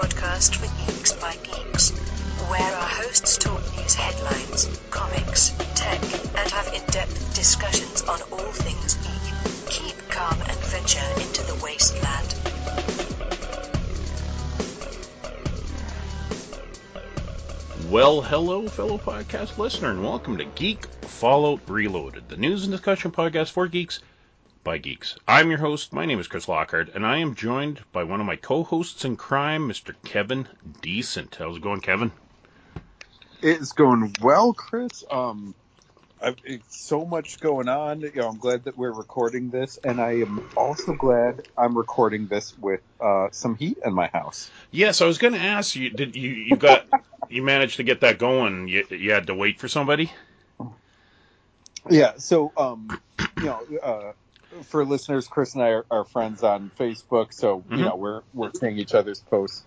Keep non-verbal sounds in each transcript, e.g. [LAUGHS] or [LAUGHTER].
podcast for Geeks by Geeks, where our hosts talk news headlines, comics, tech, and have in-depth discussions on all things geek. Keep calm and venture into the wasteland. Well, hello, fellow podcast listener, and welcome to Geek Fallout Reloaded, the news and discussion podcast for geeks by geeks. I'm your host. My name is Chris Lockhart, and I am joined by one of my co-hosts in crime, Mr. Kevin Decent. How's it going, Kevin? It's going well, Chris. Um, I've, it's so much going on. You know, I'm glad that we're recording this, and I am also glad I'm recording this with uh, some heat in my house. Yes, I was going to ask you. Did you you got [LAUGHS] you managed to get that going? You, you had to wait for somebody. Yeah. So, um, you know, uh, for listeners, Chris and I are, are friends on Facebook, so Mhm. you know we're we're seeing each other's posts,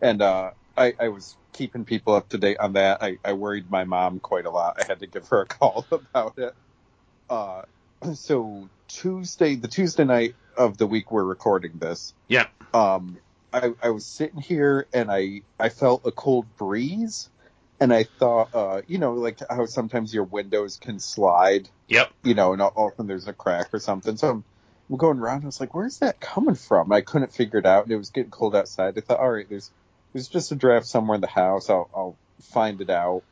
and uh, I, I was keeping people up to date on that. I, I worried my mom quite a lot. I had to give her a call [LAUGHS] about it. Uh, so Tuesday, the Tuesday night of the week we're recording this, Yeah. um, I, I was sitting here and I I felt a cold breeze, and I thought, uh, you know, like how sometimes your windows can slide Yep. you know, and often there's a crack or something. So I'm, I'm going around. I was like, "Where's that coming from?" I couldn't figure it out, and it was getting cold outside. I thought, "All right, there's there's just a draft somewhere in the house. I'll I'll find it out."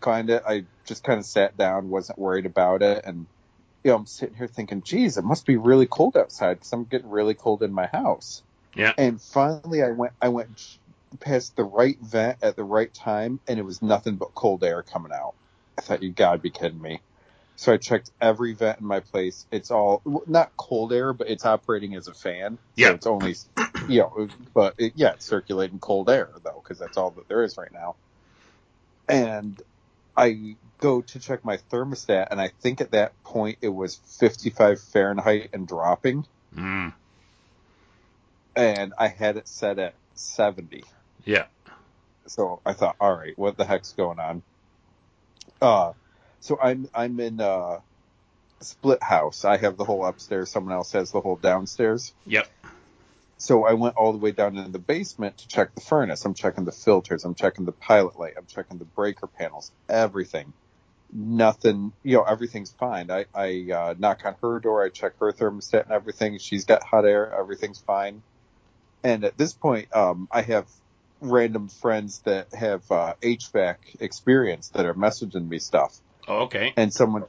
Kind of. I just kind of sat down, wasn't worried about it, and you know, I'm sitting here thinking, "Geez, it must be really cold outside because I'm getting really cold in my house." Yeah. And finally, I went I went past the right vent at the right time, and it was nothing but cold air coming out. I thought, "You gotta be kidding me." So I checked every vent in my place. It's all not cold air, but it's operating as a fan. Yeah. So it's only, you know, but it, yeah, it's circulating cold air though, because that's all that there is right now. And I go to check my thermostat, and I think at that point it was 55 Fahrenheit and dropping, Mm. and I had it set at 70. Yeah. So I thought, all right, what the heck's going on? Uh, so I'm I'm in uh split house. I have the whole upstairs. Someone else has the whole downstairs. Yep. So I went all the way down into the basement to check the furnace. I'm checking the filters. I'm checking the pilot light. I'm checking the breaker panels. Everything. Nothing. You know, everything's fine. I I uh, knock on her door. I check her thermostat and everything. She's got hot air. Everything's fine. And at this point, um, I have random friends that have uh, HVAC experience that are messaging me stuff Oh, okay. and someone,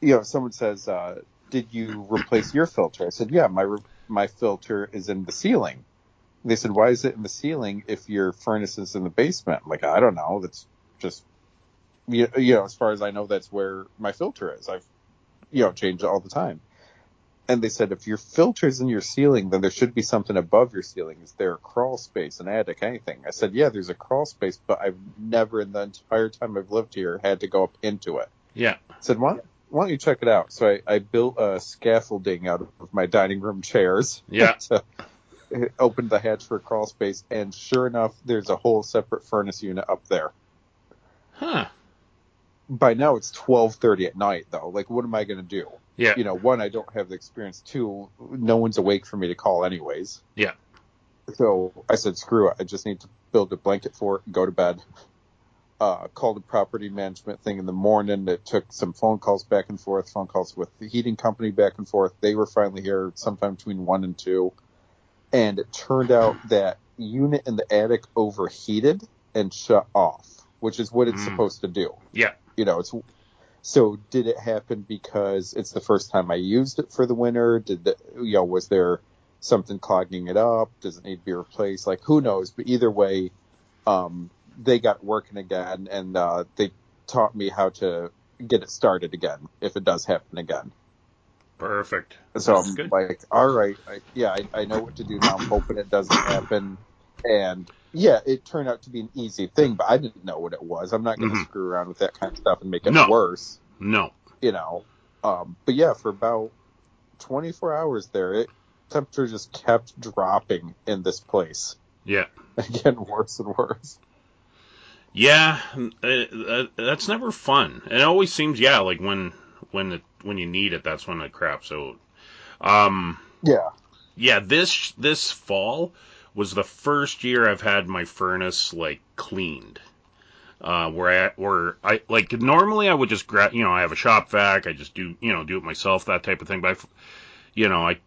you know, someone says, uh, "Did you replace your filter?" I said, "Yeah, my re- my filter is in the ceiling." They said, "Why is it in the ceiling if your furnace is in the basement?" I'm like, I don't know. That's just, you, you know, as far as I know, that's where my filter is. I've, you know, changed it all the time. And they said, if your filter's in your ceiling, then there should be something above your ceiling. Is there a crawl space, an attic, anything? I said, yeah, there's a crawl space, but I've never in the entire time I've lived here had to go up into it. Yeah. I said, why, why don't you check it out? So I, I built a scaffolding out of my dining room chairs. Yeah. [LAUGHS] to open the hatch for a crawl space, and sure enough, there's a whole separate furnace unit up there. Huh. By now, it's 12:30 at night, though. Like, what am I going to do? Yeah. You know, one, I don't have the experience. Two, no one's awake for me to call, anyways. Yeah. So I said, screw it. I just need to build a blanket for it and go to bed. Uh, called a property management thing in the morning. It took some phone calls back and forth, phone calls with the heating company back and forth. They were finally here sometime between one and two. And it turned out that unit in the attic overheated and shut off, which is what it's Mm. supposed to do. Yeah. You know, it's so did it happen because it's the first time I used it for the winter? Did the, you know, was there something clogging it up? Does it need to be replaced? Like who knows? But either way, um, they got working again and, uh, they taught me how to get it started again if it does happen again. Perfect. So That's I'm good. like, all right, I, yeah, I, I know what to do now. I'm hoping it doesn't happen. And yeah, it turned out to be an easy thing, but I didn't know what it was. I'm not going to Mhm. screw around with that kind of stuff and make it No. worse No. you know. Um, but yeah, for about 24 hours there, it temperature just kept dropping in this place, Yeah. [LAUGHS] getting worse and worse. Yeah, uh, uh, that's never fun. It always seems, yeah, like when when the, when you need it, that's when it craps out. Um, Yeah, yeah, this this fall was the first year I've had my furnace like cleaned. Uh, where I, where I, like, normally I would just grab, you know, I have a shop vac, I just do, you know, do it myself, that type of thing. But, I, you know, I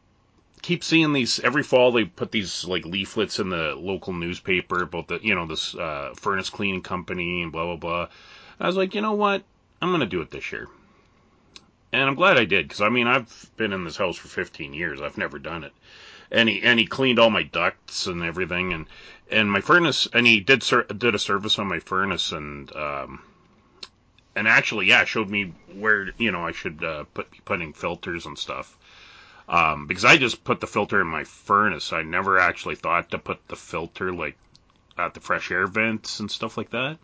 keep seeing these every fall. They put these like leaflets in the local newspaper about the, you know, this uh, furnace cleaning company and blah blah blah. I was like, you know what, I'm gonna do it this year, and I'm glad I did because I mean I've been in this house for 15 years. I've never done it, and he and he cleaned all my ducts and everything, and and my furnace, and he did did a service on my furnace, and um, and actually, yeah, showed me where you know I should uh, put putting filters and stuff. Um, because I just put the filter in my furnace. I never actually thought to put the filter like at the fresh air vents and stuff like that.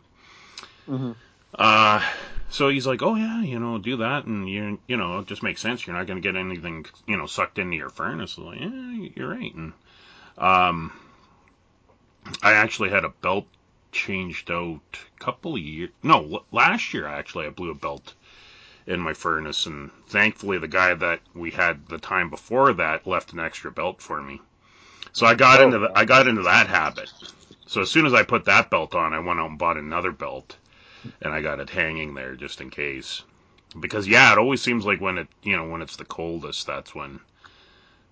Mm-hmm. Uh, so he's like, oh yeah, you know, do that, and you you know, it just makes sense. You're not going to get anything you know sucked into your furnace. I'm like, yeah, you're right. And um, I actually had a belt changed out a couple of years. No, last year actually I blew a belt in my furnace, and thankfully the guy that we had the time before that left an extra belt for me. So I got oh, into the, I got into that habit. So as soon as I put that belt on, I went out and bought another belt, and I got it hanging there just in case. Because yeah, it always seems like when it you know when it's the coldest, that's when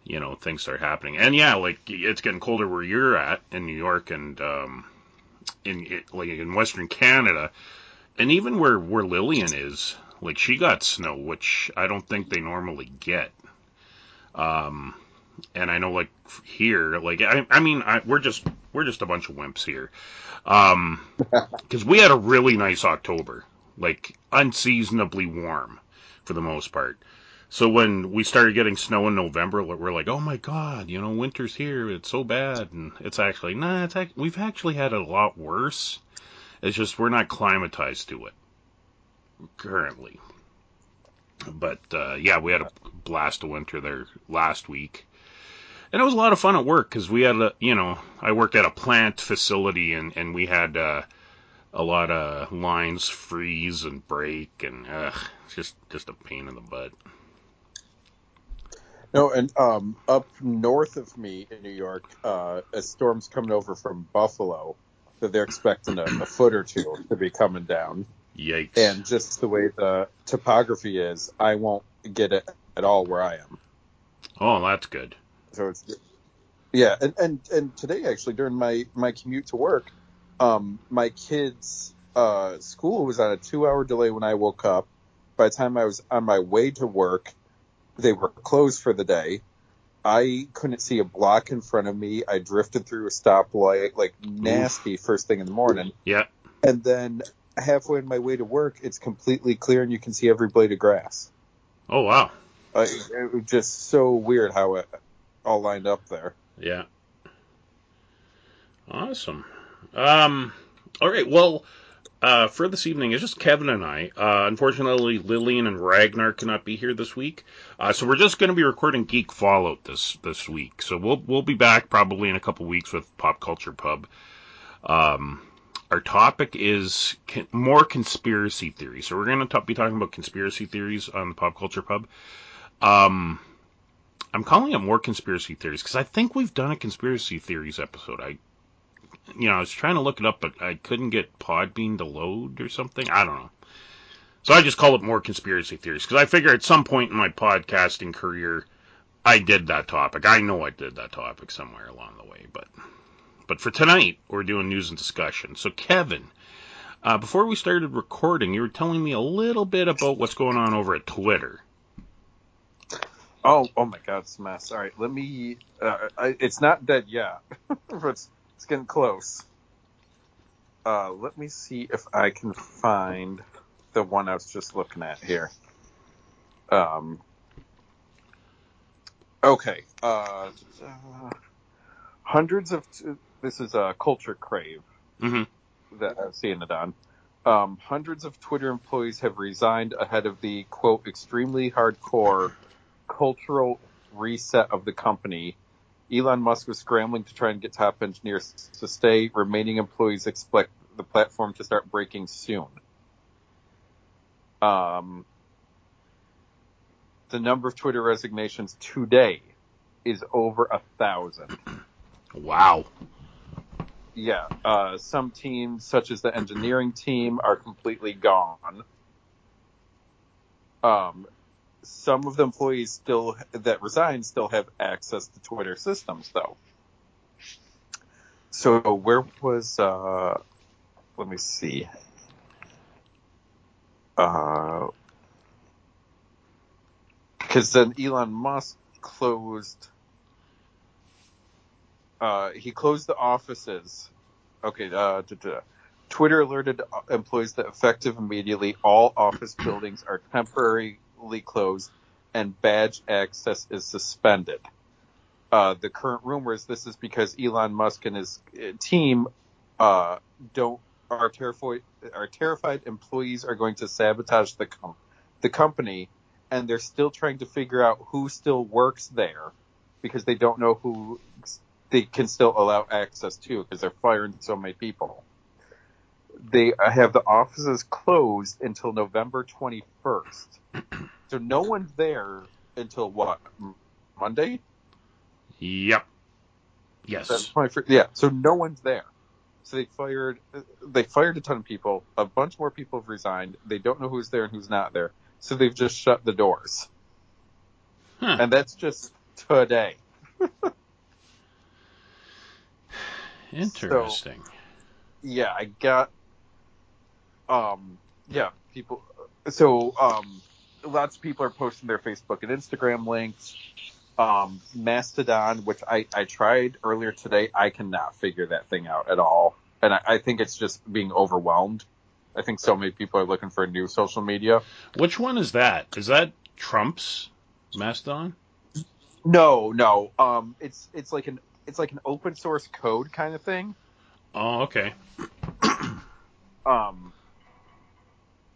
you know things start happening. And yeah, like it's getting colder where you're at in New York and um, in like in Western Canada, and even where where Lillian is, like she got snow, which I don't think they normally get. Um, and I know like here, like I, I mean, I, we're just we're just a bunch of wimps here. Um, [LAUGHS] because we had a really nice October, like unseasonably warm for the most part. So when we started getting snow in November, we're like, oh my god, you know, winter's here. It's so bad, and it's actually nah. It's act- we've actually had it a lot worse. It's just we're not climatized to it currently. But uh, yeah, we had a blast of winter there last week, and it was a lot of fun at work because we had a you know I worked at a plant facility and and we had uh, a lot of lines freeze and break and it's just just a pain in the butt. No, and um, up north of me in New York, uh, a storm's coming over from Buffalo that they're expecting a, a foot or two to be coming down. Yikes. And just the way the topography is, I won't get it at all where I am. Oh, that's good. So it's yeah, and and, and today actually during my my commute to work, um, my kids' uh, school was on a two hour delay when I woke up. By the time I was on my way to work, they were closed for the day. I couldn't see a block in front of me. I drifted through a stoplight, like nasty Oof. first thing in the morning. Yeah. And then halfway on my way to work, it's completely clear and you can see every blade of grass. Oh wow! Uh, it, was just so weird how it all lined up there. Yeah. Awesome. Um. All right. Well, uh, for this evening, it's just Kevin and I. Uh, unfortunately, Lillian and Ragnar cannot be here this week, uh, so we're just going to be recording Geek Fallout this this week. So we'll we'll be back probably in a couple weeks with Pop Culture Pub. Um, our topic is more conspiracy theories. So we're going to be talking about conspiracy theories on the Pop Culture Pub. Um, I'm calling it more conspiracy theories because I think we've done a conspiracy theories episode. I, you know, I was trying to look it up, but I couldn't get Podbean to load or something. I don't know. So I just call it more conspiracy theories because I figure at some point in my podcasting career, I did that topic. I know I did that topic somewhere along the way, but but for tonight, we're doing news and discussion. So, Kevin, uh, before we started recording, you were telling me a little bit about what's going on over at Twitter. Oh, oh my God, it's a mess. All right, let me. Uh, I, it's not dead yet, [LAUGHS] but it's, it's getting close. Uh, let me see if I can find the one I was just looking at here. Um. Okay. Uh, hundreds of this is a culture crave mm-hmm. that I've seen it on. Um, hundreds of Twitter employees have resigned ahead of the quote extremely hardcore cultural reset of the company. Elon Musk was scrambling to try and get top engineers to stay. Remaining employees expect the platform to start breaking soon. Um, the number of Twitter resignations today is over a thousand. Wow. Yeah, uh, some teams, such as the engineering team, are completely gone. Um, some of the employees still that resigned still have access to Twitter systems, though. So where was? Uh, let me see. Because then Elon Musk closed. Uh, he closed the offices. Okay. Uh, duh, duh. Twitter alerted employees that effective immediately, all office buildings are temporarily closed and badge access is suspended. Uh, the current rumor is this is because Elon Musk and his uh, team uh, don't are terrified are terrified employees are going to sabotage the com- the company, and they're still trying to figure out who still works there because they don't know who they can still allow access to because they're firing so many people. They have the offices closed until November 21st. [CLEARS THROAT] So no one's there until what? Monday? Yep. Yes. That's 21st. Yeah. So no one's there. So they fired they fired a ton of people. A bunch more people have resigned. They don't know who's there and who's not there. So they've just shut the doors. Huh. And that's just today. [LAUGHS] Interesting. yeah, I got um yeah, people so um lots of people are posting their Facebook and Instagram links. Um Mastodon, which I, I tried earlier today, I cannot figure that thing out at all. And I, I think it's just being overwhelmed. I think so many people are looking for a new social media. Which one is that? Is that Trump's Mastodon? No, no. Um it's it's like an it's like an open source code kind of thing. Oh, okay. Um,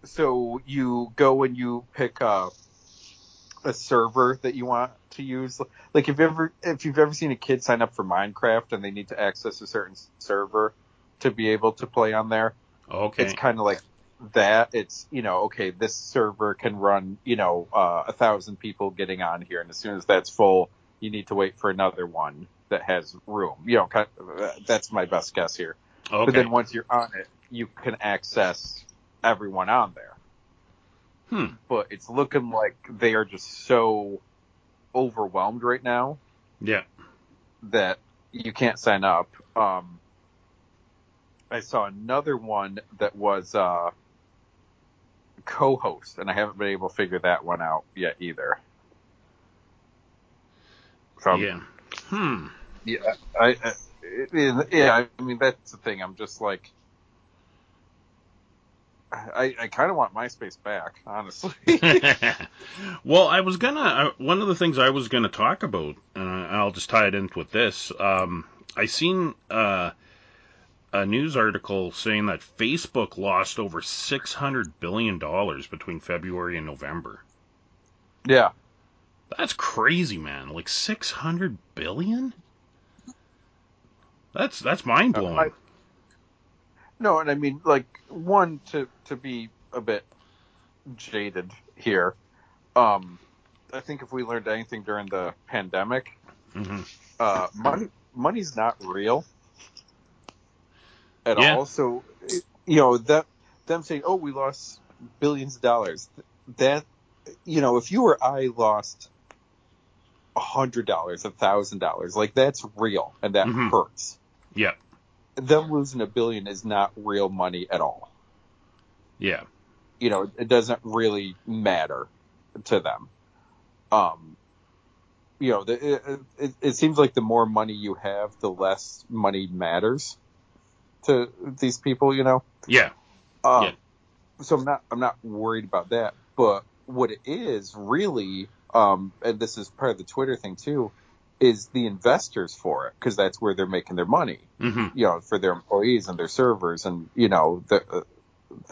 so you go and you pick a, a server that you want to use. Like if you ever if you've ever seen a kid sign up for Minecraft and they need to access a certain server to be able to play on there, Okay. it's kind of like that. It's you know okay, this server can run you know uh, a thousand people getting on here, and as soon as that's full, you need to wait for another one that has room. You know, kind of, that's my best guess here. okay. But then once you're on it, you can access everyone on there. Hmm. But it's looking like they are just so overwhelmed right now Yeah. that you can't sign up. Um, I saw another one that was uh, Cohost, and I haven't been able to figure that one out yet either. So, yeah. Hmm. yeah, I, I it- yeah, I mean that's the thing. I'm just like, I, I kind of want MySpace back, honestly. [LAUGHS] [LAUGHS] well, I was gonna. Uh, one of the things I was gonna talk about, uh, and I'll just tie it in with this. Um, I seen uh, a news article saying that Facebook lost over six hundred billion dollars between February and November. yeah, That's crazy, man. Like six hundred billion. That's that's mind blowing. No, and I mean like one to to be a bit jaded here. Um, I think if we learned anything during the pandemic, hmm uh, money money's not real at Yeah. all. So you know that them saying, "Oh, we lost billions of dollars," that you know, if you or I lost a hundred dollars, a thousand dollars, like that's real and that Mhm. hurts. Yeah. Them losing a billion is not real money at all. Yeah. You know, it doesn't really matter to them. Um, you know, the, it, it, it seems like the more money you have, the less money matters to these people. You know. Yeah. Um, Yeah. So I'm not I'm not worried about that. But what it is really, um, and this is part of the Twitter thing too, is the investors for it because that's where they're making their money. hmm You know, for their employees and their servers and you know the uh,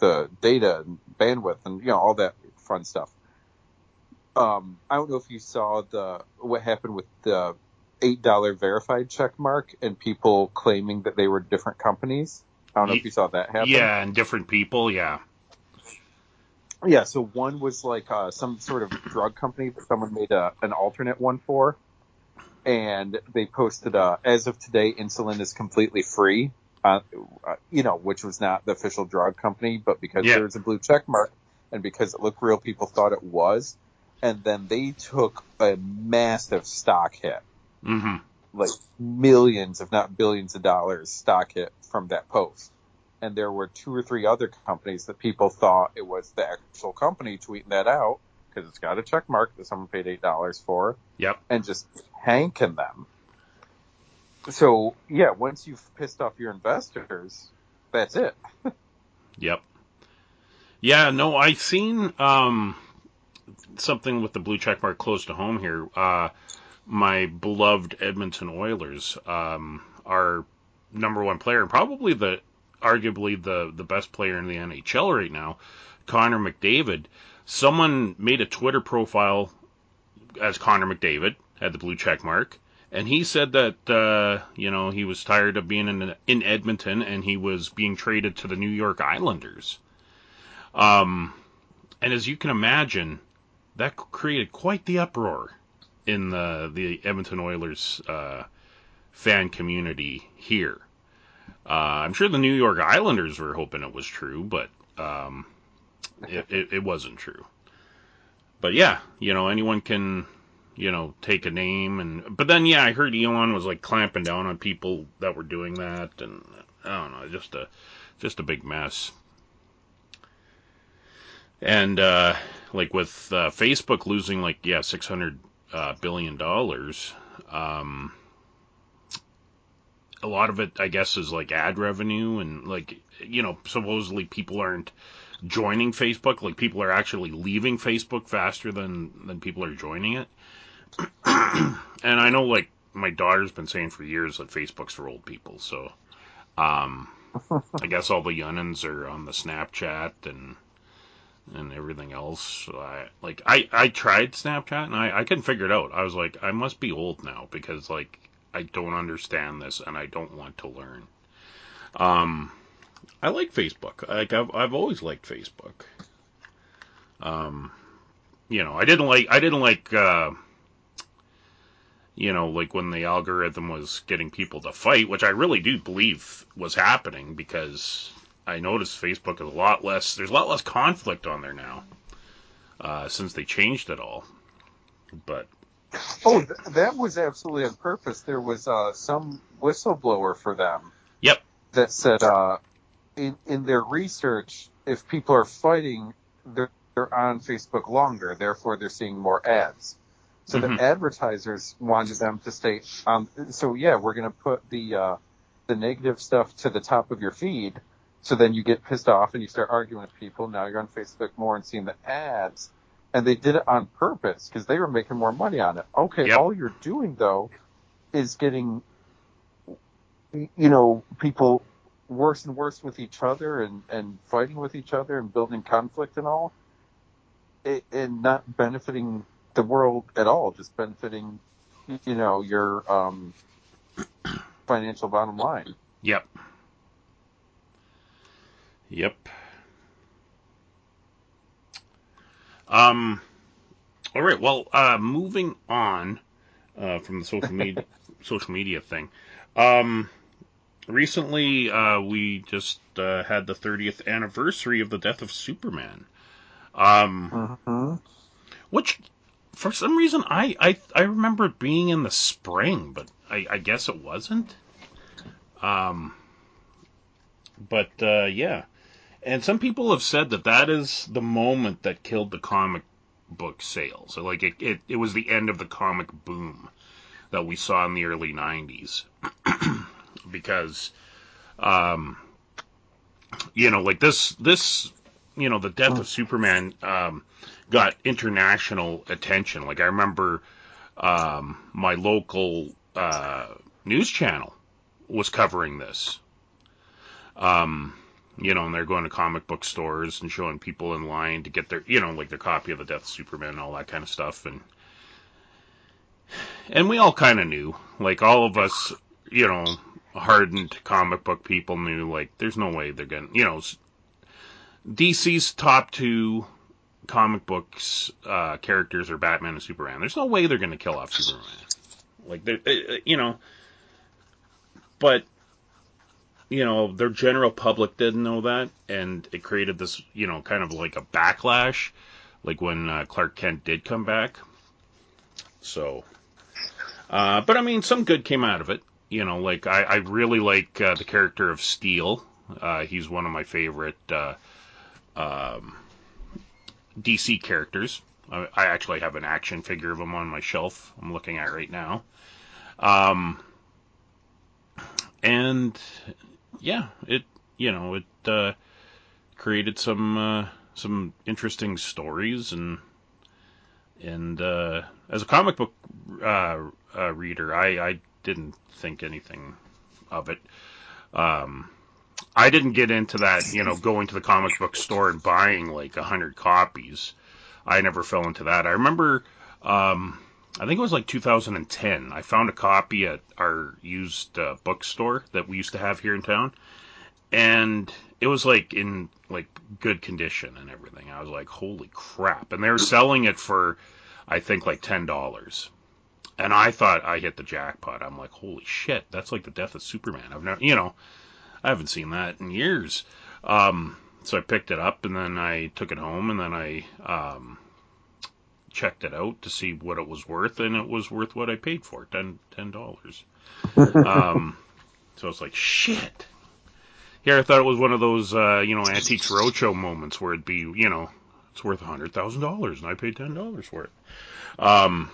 the data and bandwidth and you know all that fun stuff. Um, I don't know if you saw the what happened with the eight dollar verified check mark and people claiming that they were different companies. I don't know if you saw that happen. Yeah, and different people. Yeah. Yeah, so one was like uh, some sort of drug company that someone made a, an alternate one for, and they posted, uh, as of today, insulin is completely free. Uh, uh, you know, which was not the official drug company, but because Yeah. there's a blue check mark and because it looked real, people thought it was. And then they took a massive stock hit, hmm like millions, if not billions of dollars stock hit from that post. And there were two or three other companies that people thought it was the actual company tweeting that out because it's got a check mark that someone paid eight dollars for Yep. and just hanking them. So yeah, once you've pissed off your investors, that's it. [LAUGHS] Yep. Yeah, no, I've seen um something with the blue check mark close to home here. Uh my beloved Edmonton Oilers, um, our number one player, and probably the arguably the the best player in the NHL right now, Connor McDavid. Someone made a Twitter profile as Connor McDavid, had the blue check mark, and he said that uh, you know he was tired of being in in Edmonton and he was being traded to the New York Islanders. Um, and as you can imagine, that created quite the uproar in the the Edmonton Oilers uh, fan community here. Uh, I'm sure the New York Islanders were hoping it was true, but um, it, it, it wasn't true. But yeah, you know, anyone can, you know, take a name and. But then, yeah, I heard Elon was like clamping down on people that were doing that, and I don't know, just a just a big mess. And uh, like with uh, Facebook losing like yeah six hundred uh, billion dollars, um, a lot of it I guess is like ad revenue and like you know supposedly people aren't joining Facebook, like people are actually leaving Facebook faster than than people are joining it. [CLEARS THROAT] and I know like my daughter's been saying for years that Facebook's for old people, so um, [LAUGHS] I guess all the youngins are on the Snapchat and and everything else. So I like I I tried Snapchat and I I couldn't figure it out. I was like I must be old now because like I don't understand this and I don't want to learn. Um, I like Facebook. Like I've I've always liked Facebook. Um, you know I didn't like I didn't like. Uh, you know, like when the algorithm was getting people to fight, which I really do believe was happening because I noticed Facebook is a lot less, there's a lot less conflict on there now uh, since they changed it all. But Oh, th- that was absolutely on purpose. There was uh, some whistleblower for them. Yep. That said, uh, in in their research, if people are fighting, they're, they're on Facebook longer. Therefore, they're seeing more ads. So Mhm. the advertisers wanted them to stay on. So yeah, we're going to put the uh, the negative stuff to the top of your feed. So then you get pissed off and you start arguing with people. Now you're on Facebook more and seeing the ads. And they did it on purpose because they were making more money on it. Okay, Yep. all you're doing though is getting, you know, people worse and worse with each other and, and fighting with each other and building conflict and all, it, and not benefiting the world at all, just benefiting, you know, your um, financial bottom line. yep. Yep. Um, all right. Well, uh, moving on uh, from the social [LAUGHS] media social media thing. Um, recently, uh, we just uh, had the 30th anniversary of the death of Superman. Um, Mm-hmm. which for some reason I, I I remember it being in the spring, but I, I guess it wasn't. Um, but uh, yeah, and some people have said that that is the moment that killed the comic book sales. Like it, it, it was the end of the comic boom that we saw in the early '90s, [CLEARS THROAT] because, um, you know, like this this you know the death of Superman um, got international attention. Like I remember um, my local uh, news channel was covering this. Um, you know, and they're going to comic book stores and showing people in line to get their, you know, like their copy of the Death of Superman and all that kind of stuff. And and we all kind of knew, like all of us, you know, hardened comic book people knew, like there's no way they're gonna, you know, DC's top two comic books uh, characters are Batman and Superman. There's no way they're gonna kill off Superman. Like, they- uh, you know, but you know, their general public didn't know that, and it created this, you know, kind of like a backlash, like when uh, Clark Kent did come back. So, uh, but I mean, some good came out of it. You know, like I, I really like uh, the character of Steel. Uh, he's one of my favorite uh, um, DC characters. I, I actually have an action figure of him on my shelf. I'm looking at right now. Um, and yeah, it you know it uh, created some uh, some interesting stories and and uh, as a comic book reader, I, I didn't think anything of it. Um, I didn't get into that, you know, going to the comic book store and buying like a hundred copies. I never fell into that. I remember, um, I think it was like 2010. I found a copy at our used uh, bookstore that we used to have here in town, and it was like in like good condition and everything. I was like, holy crap! And they were selling it for, I think like ten dollars. And I thought I hit the jackpot. I'm like, holy shit, that's like the death of Superman. I've never, you know, I haven't seen that in years. Um, so I picked it up and then I took it home and then I um, checked it out to see what it was worth, and it was worth what I paid for it, ten ten dollars. [LAUGHS] um, so it's like shit. Here I thought it was one of those uh, you know antiques roadshow moments where it'd be you know it's worth a hundred thousand dollars and I paid ten dollars for it. Um,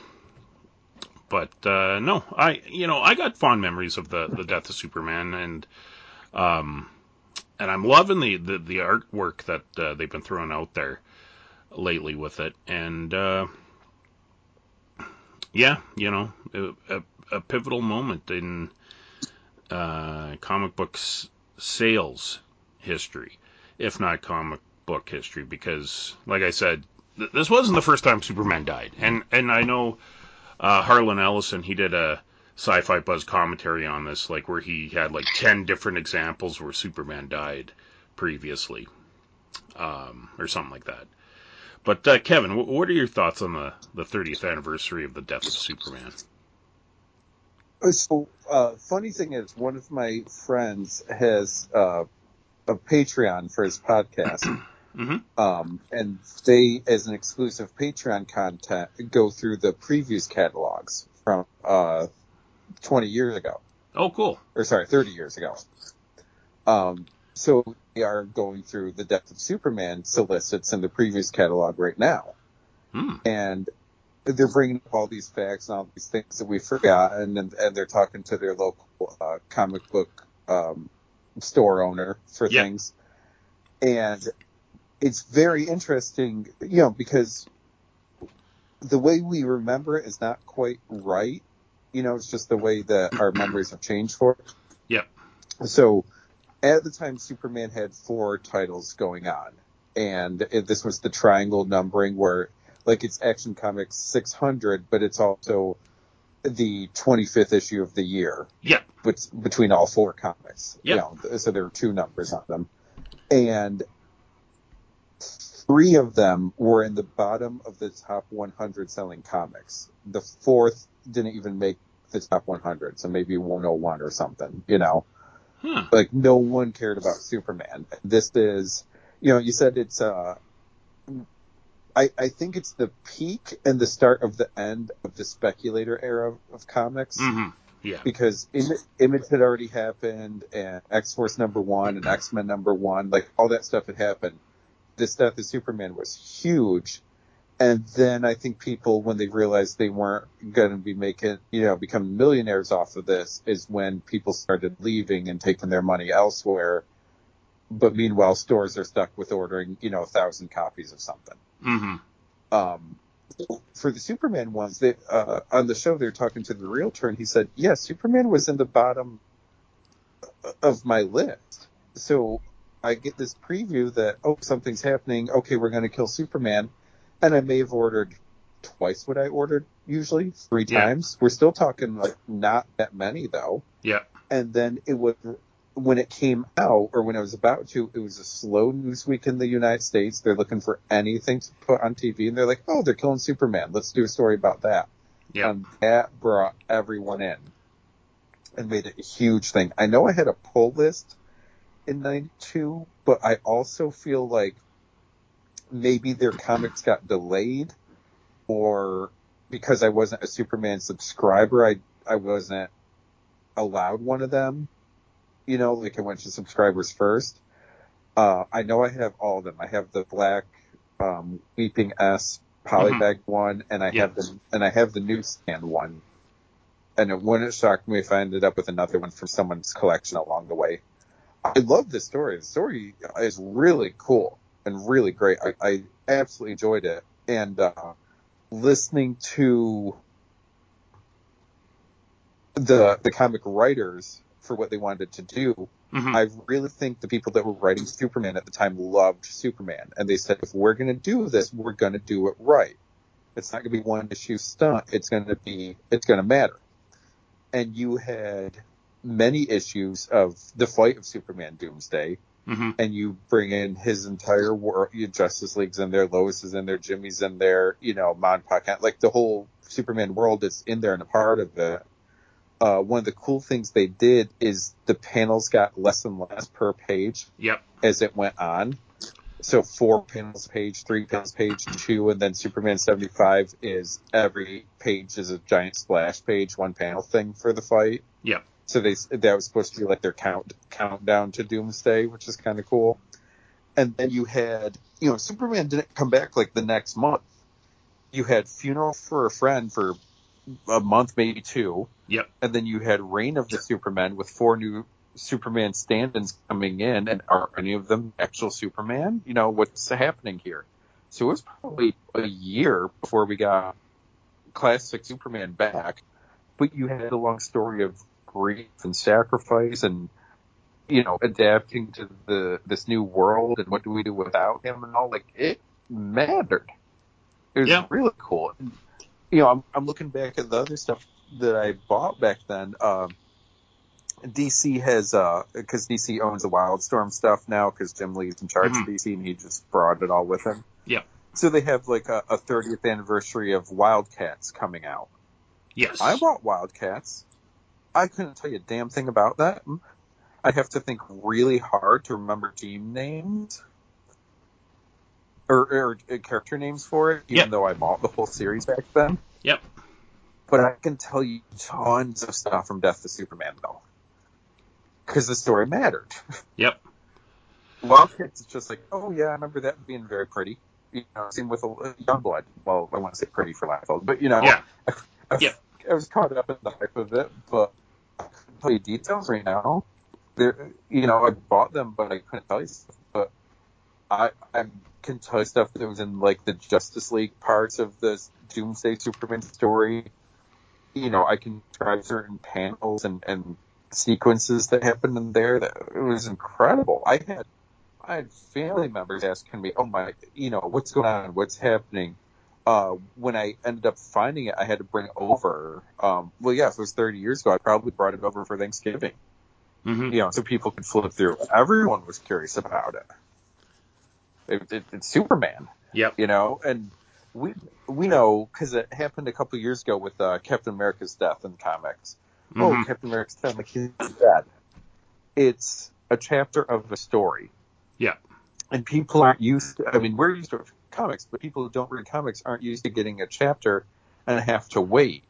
but uh, no, I you know I got fond memories of the the death of Superman and um, and I'm loving the the, the artwork that uh, they've been throwing out there lately with it, and uh, yeah, you know, a, a, pivotal moment in uh, comic books sales history, if not comic book history, because, like I said, th- this wasn't the first time Superman died, and and I know uh, Harlan Ellison, he did a sci-fi buzz commentary on this, like where he had like ten different examples where Superman died previously, um, or something like that. But uh, Kevin, wh- what are your thoughts on the, the 30th anniversary of the death of Superman? So, uh, funny thing is, one of my friends has uh, a Patreon for his podcast, hmm um, and they, as an exclusive Patreon content, go through the previews catalogs from uh, 20 years ago, Oh, cool. or sorry, 30 years ago. Um, so they are going through the Death of Superman solicits in the Previews catalog right now. Hmm. and they're bringing up all these facts and all these things that we forgot, and, and they're talking to their local uh, comic book um, store owner for Yep. things, and it's very interesting, you know, because the way we remember it is not quite right. You know, it's just the way that our memories have changed for it. Yep. So, at the time, Superman had four titles going on, and it, this was the triangle numbering where, like, it's Action Comics 600, but it's also the 25th issue of the year Yep. bet- between all four comics. Yep. You know, so there were two numbers on them, and three of them were in the bottom of the top 100 selling comics. The fourth didn't even make the top 100, so maybe 101 or something. You know Huh. like no one cared about Superman. This is, you know, you said it's uh I, I think it's the peak and the start of the end of the speculator era of comics hmm Yeah. because Im- Image had already happened and X Force number one and X Men number one, like all that stuff had happened. This Death of Superman was huge. And then I think people, when they realized they weren't going to be making, you know, become millionaires off of this, is when people started leaving and taking their money elsewhere. But meanwhile, stores are stuck with ordering, you know, a thousand copies of something hmm um, for the Superman ones, they, uh, on the show they're talking to the realtor, and he said, "Yeah, Superman was in the bottom of my list." So I get this preview that oh something's happening. Okay, we're going to kill Superman, and I may have ordered twice what I ordered usually, three Yeah. times. We're still talking like not that many though. Yeah. And then it was when it came out, or when it was about to, it was a slow news week in the United States. They're looking for anything to put on TV, and they're like, "Oh, they're killing Superman. Let's do a story about that." Yeah. And that brought everyone in and made it a huge thing. I know I had a pull list in 92, but I also feel like maybe their comics got delayed or because I wasn't a Superman subscriber, I, I wasn't allowed one of them. You know, like I went to subscribers first. Uh, I know I have all of them. I have the black, um, Weeping S polybag one, and I have the and I have the newsstand one. And it wouldn't shock me if I ended up with another one from someone's collection along the way. I love this story. The story is really cool and really great. I, I absolutely enjoyed it. And uh, listening to the the comic writers for what they wanted to do, Mhm. I really think the people that were writing Superman at the time loved Superman, and they said, if we're going to do this, we're going to do it right. It's not going to be one issue stunt. It's going to be, it's going to matter. And you had many issues of the fight of Superman Doomsday, Mhm. and you bring in his entire world, your Justice League's in there, Lois is in there, Jimmy's in there, you know, Mon Paquin, like the whole Superman world is in there and a part of it. Uh, one of the cool things they did is the panels got less and less per page Yep. as it went on. So four panels page, three panels page, two, and then Superman 75 is every page is a giant splash page, one panel thing for the fight. Yep. So they that was supposed to be like their count countdown to Doomsday, which is kind of cool. And then you had, you know, Superman didn't come back like the next month. You had Funeral for a Friend for a month, maybe two. Yep. And then you had Reign of the Supermen with four new Superman stand-ins coming in, and are any of them actual Superman? You know, what's happening here? So it was probably a year before we got classic Superman back, but you had a long story of grief and sacrifice and, you know, adapting to the, this new world and what do we do without him and all, like, it mattered. It was Yeah. really cool. And, you know, I'm, I'm looking back at the other stuff that I bought back then. Um, DC has, uh, cause DC owns the Wildstorm stuff now cause Jim Lee's in charge Mhm. of DC and he just brought it all with him. Yeah. So they have like a, a 30th anniversary of Wildcats coming out. Yes. I bought Wildcats. I couldn't tell you a damn thing about that. I'd have to think really hard to remember team names or, or uh, character names for it, even Yep. though I bought the whole series back then. Yep. But I can tell you tons of stuff from Death to Superman, though, because the story mattered. [LAUGHS] Yep. Wildcats it's just like, oh yeah, I remember that being very pretty. You know, same with a Youngblood. Well, I want to say pretty for of, but you know, Yeah. I, Yeah. I was caught up in the hype of it, but I tell you details right now. There, you know, I bought them, but I couldn't tell you stuff. But I, I can tell you stuff that was in like the Justice League parts of the Doomsday Superman story. You know, I can describe certain panels and, and sequences that happened in there. That it was incredible. I had I had family members asking me, "Oh my, you know, what's going on? What's happening?" Uh, when I ended up finding it, I had to bring it over. Um, well, yeah, if it was 30 years ago, I probably brought it over for Thanksgiving. hmm You know, so people could flip through. Everyone was curious about it. it, it it's Superman Yep. you know, and we we know because it happened a couple years ago with uh, Captain America's death in comics. Oh, Mhm. Captain America's death, like he's dead. It's a chapter of a story. Yeah. And people aren't used. To, I mean, we're used to comics, but people who don't read comics aren't used to getting a chapter and have to wait.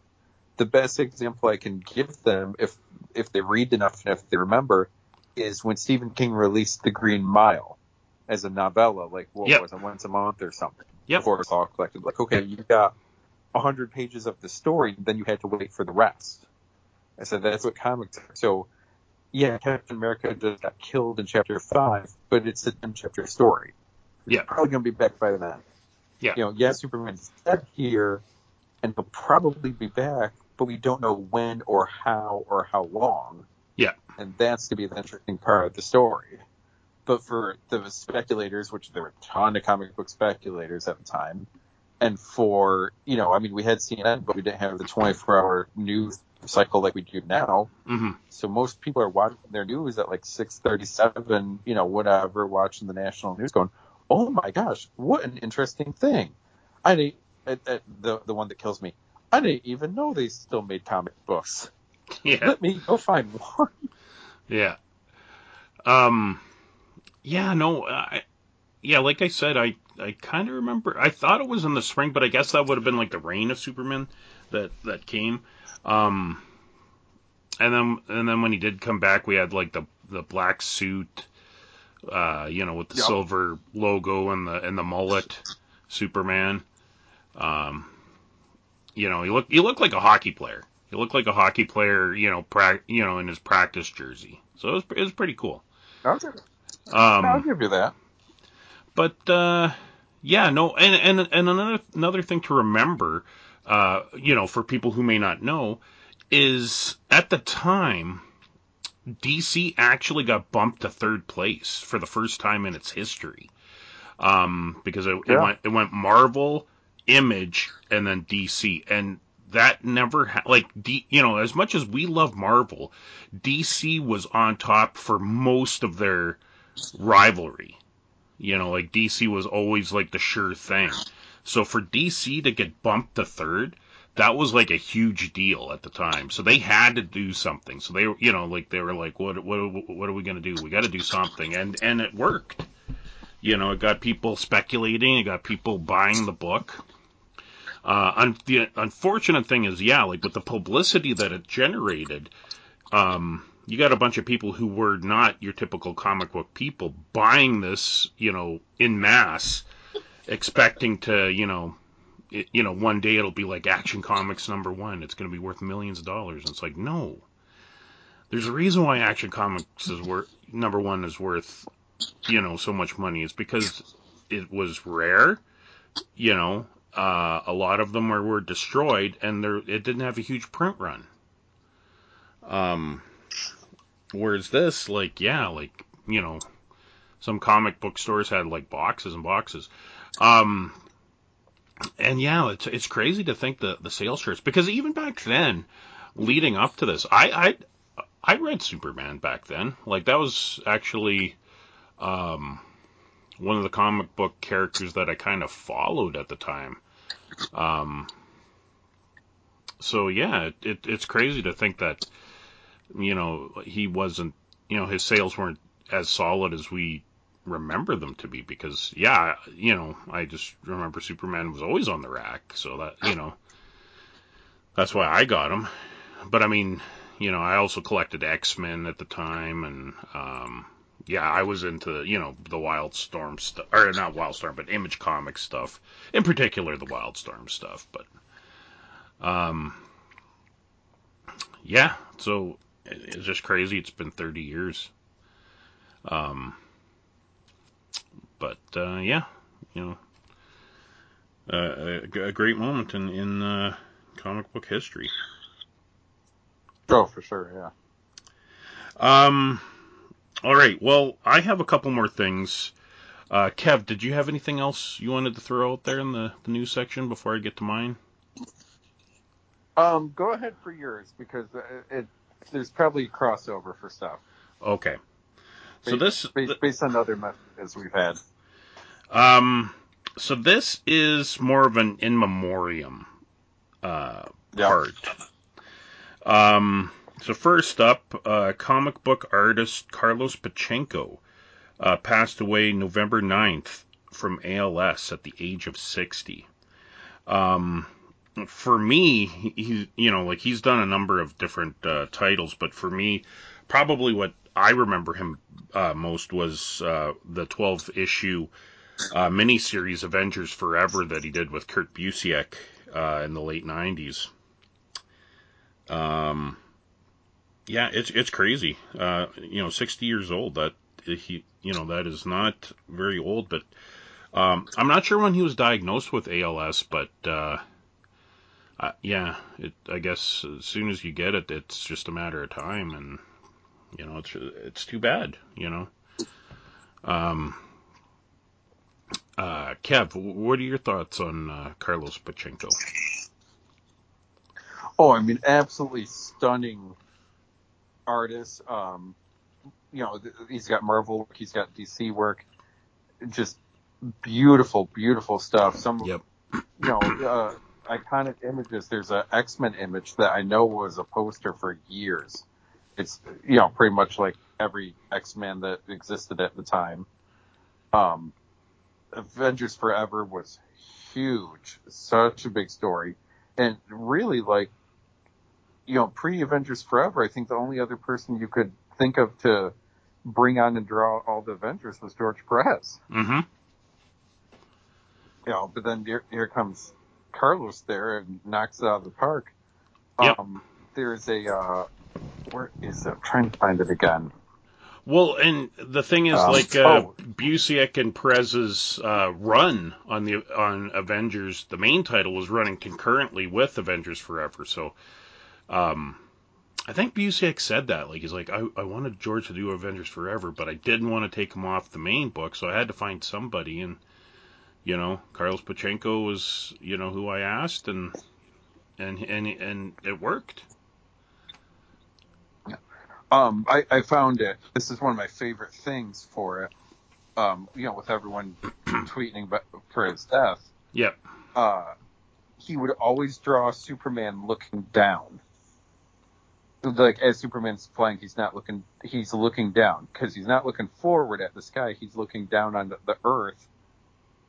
The best example I can give them, if if they read enough and if they remember, is when Stephen King released The Green Mile as a novella, like what Yep. was it, once a month or something Yep. before it's all collected. Like, okay, you got a hundred pages of the story, then you had to wait for the rest. I said that's what comics are. So, yeah, Captain America just got killed in chapter five, but it's a ten chapter story. It's Yeah. probably gonna be back by then. Yeah. You know, yeah, Superman's dead here, and he'll probably be back, but we don't know when or how or how long. Yeah. And that's to be the interesting part of the story. But for the speculators, which there were a ton of comic book speculators at the time, and for, you know, I mean, we had CNN, but we didn't have the 24 hour news cycle like we do now. hmm So most people are watching their news at like 637, you know, whatever, watching the national news going, oh my gosh, what an interesting thing. I, I the, the one that kills me. I didn't even know they still made comic books. [LAUGHS] Yeah. Let me go find one. Yeah. Um. Yeah. No. I. Yeah. Like I said, I. I kind of remember. I thought it was in the spring, but I guess that would have been like the reign of Superman that that came. Um. And then and then when he did come back, we had like the the black suit. Uh, you know, with the Yep. silver logo and the and the mullet, Superman. Um, you know, he looked he looked like a hockey player. He looked like a hockey player, you know, pra- you know, in his practice jersey. So it was it was pretty cool. Okay. I'll Um, give you that. but uh, yeah, no, and and and another another thing to remember, uh, you know, for people who may not know, is at the time. DC actually got bumped to third place for the first time in its history, um, because it, it went it went Marvel, Image, and then DC, and that never ha- like D, you know as much as we love Marvel, DC was on top for most of their rivalry. You know, like DC was always like the sure thing. So for DC to get bumped to third, that was like a huge deal at the time. So they had to do something. So they, were, you know, like they were like, what, what, what are we gonna do? We got to do something, and and it worked. You know, it got people speculating. It got people buying the book. Uh, un- the unfortunate thing is, yeah, like with the publicity that it generated, um, you got a bunch of people who were not your typical comic book people buying this, you know, in mass, expecting to, you know, it, you know, one day it'll be like Action Comics number one. It's going to be worth millions of dollars. And it's like, no. There's a reason why Action Comics is worth number one is worth, you know, so much money. It's because it was rare. You know, uh, a lot of them were, were destroyed, and there it didn't have a huge print run. Um, whereas this, like, yeah, like you know, some comic book stores had like boxes and boxes. Um, and yeah, it's it's crazy to think the the sales charts because even back then, leading up to this, I I I read Superman back then. Like that was actually um one of the comic book characters that I kind of followed at the time. Um so yeah, it, it it's crazy to think that you know, he wasn't, you know, his sales weren't as solid as we remember them to be because yeah, you know, I just remember Superman was always on the rack, so that, you know, that's why I got him. But I mean, you know, I also collected X-Men at the time and um yeah, I was into, you know, the Wildstorm stuff, or not Wildstorm, but Image Comics stuff. In particular, the Wildstorm stuff. But, um, yeah, so it's just crazy. It's been 30 years. Um, but uh, yeah, you know, uh, a, a great moment in in uh, comic book history. Oh, for sure, yeah. Um, all right. Well, I have a couple more things. Uh, Kev, did you have anything else you wanted to throw out there in the, the news section before I get to mine? Um, go ahead for yours because it, it there's probably crossover for stuff. Okay. So Based- this, based, based on other messages we've had. um, so this is more of an in memoriam uh, Yeah. part. Um, so first up, uh, comic book artist Carlos Pachenko uh, passed away November 9th from ALS at the age of 60. Um, for me, he, he- you know, like he's done a number of different uh, titles, but for me, probably what I remember him uh, most was uh, the 12 issue uh, miniseries Avengers Forever that he did with Kurt Busiek uh, in the late 90s. Um, yeah, it's it's crazy. Uh, you know, 60 years old. That he, you know, that is not very old. But um, I'm not sure when he was diagnosed with ALS, but uh, uh, yeah, it, I guess as soon as you get it, it's just a matter of time, and you know, it's it's too bad. You know. Um, uh, Kev, what are your thoughts on uh, Carlos Pachenko? Oh, I mean, absolutely stunning artist. Um, you know, th- he's got Marvel work, he's got DC work, just beautiful, beautiful stuff. Some, Yep. you know, uh, iconic images, there's a X Men image that I know was a poster for years. It's you know pretty much like every X Men that existed at the time. Um, Avengers Forever was huge, such a big story, and really like you know pre Avengers Forever, I think the only other person you could think of to bring on and draw all the Avengers was George Perez. Mm-hmm. You know, but then here, here comes Carlos there and knocks it out of the park. Yep. Um, there's a uh, where is it? I'm trying to find it again. Well, and the thing is, Um, like uh, oh. Busiek and Perez's uh, run on the on Avengers, the main title was running concurrently with Avengers Forever. So, um, I think Busiek said that. Like he's like, I, I wanted George to do Avengers Forever, but I didn't want to take him off the main book, so I had to find somebody. And you know, Carlos Pachenko was you know who I asked, and and and and it worked. Um, I, I found it. This is one of my favorite things for it. Um, you know, with everyone [CLEARS THROAT] tweeting about, for his death, Yep. uh, he would always draw Superman looking down. Like as Superman's flying, he's not looking. He's looking down because he's not looking forward at the sky. He's looking down on the, the earth,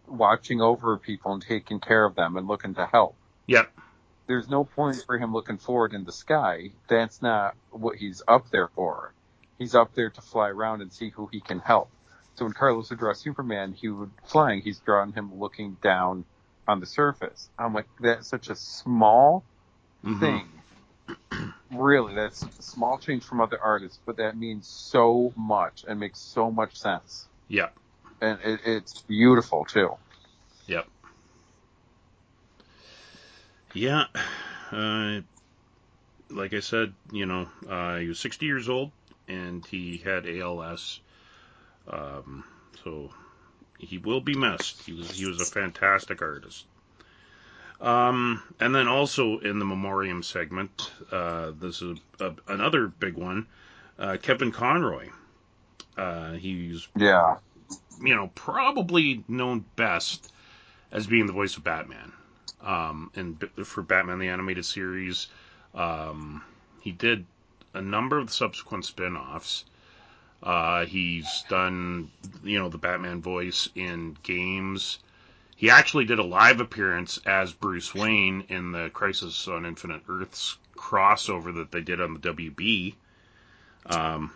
watching over people and taking care of them and looking to help. Yep. There's no point for him looking forward in the sky. That's not what he's up there for. He's up there to fly around and see who he can help. So when Carlos would draw Superman, he would flying. He's drawing him looking down on the surface. I'm like, that's such a small Mhm. thing. Really, that's a small change from other artists, but that means so much and makes so much sense. Yeah, And it, it's beautiful too. Yep. Yeah. Uh, like I said, you know, uh, he was 60 years old and he had ALS. Um, so he will be missed. He was he was a fantastic artist. Um, and then also in the memoriam segment, uh, this is a, another big one. Uh, Kevin Conroy. Uh, he's Yeah. you know, probably known best as being the voice of Batman. Um, and for Batman the Animated Series, um, he did a number of subsequent spin offs. Uh, he's done, you know, the Batman voice in games. He actually did a live appearance as Bruce Wayne in the Crisis on Infinite Earths crossover that they did on the WB. Um,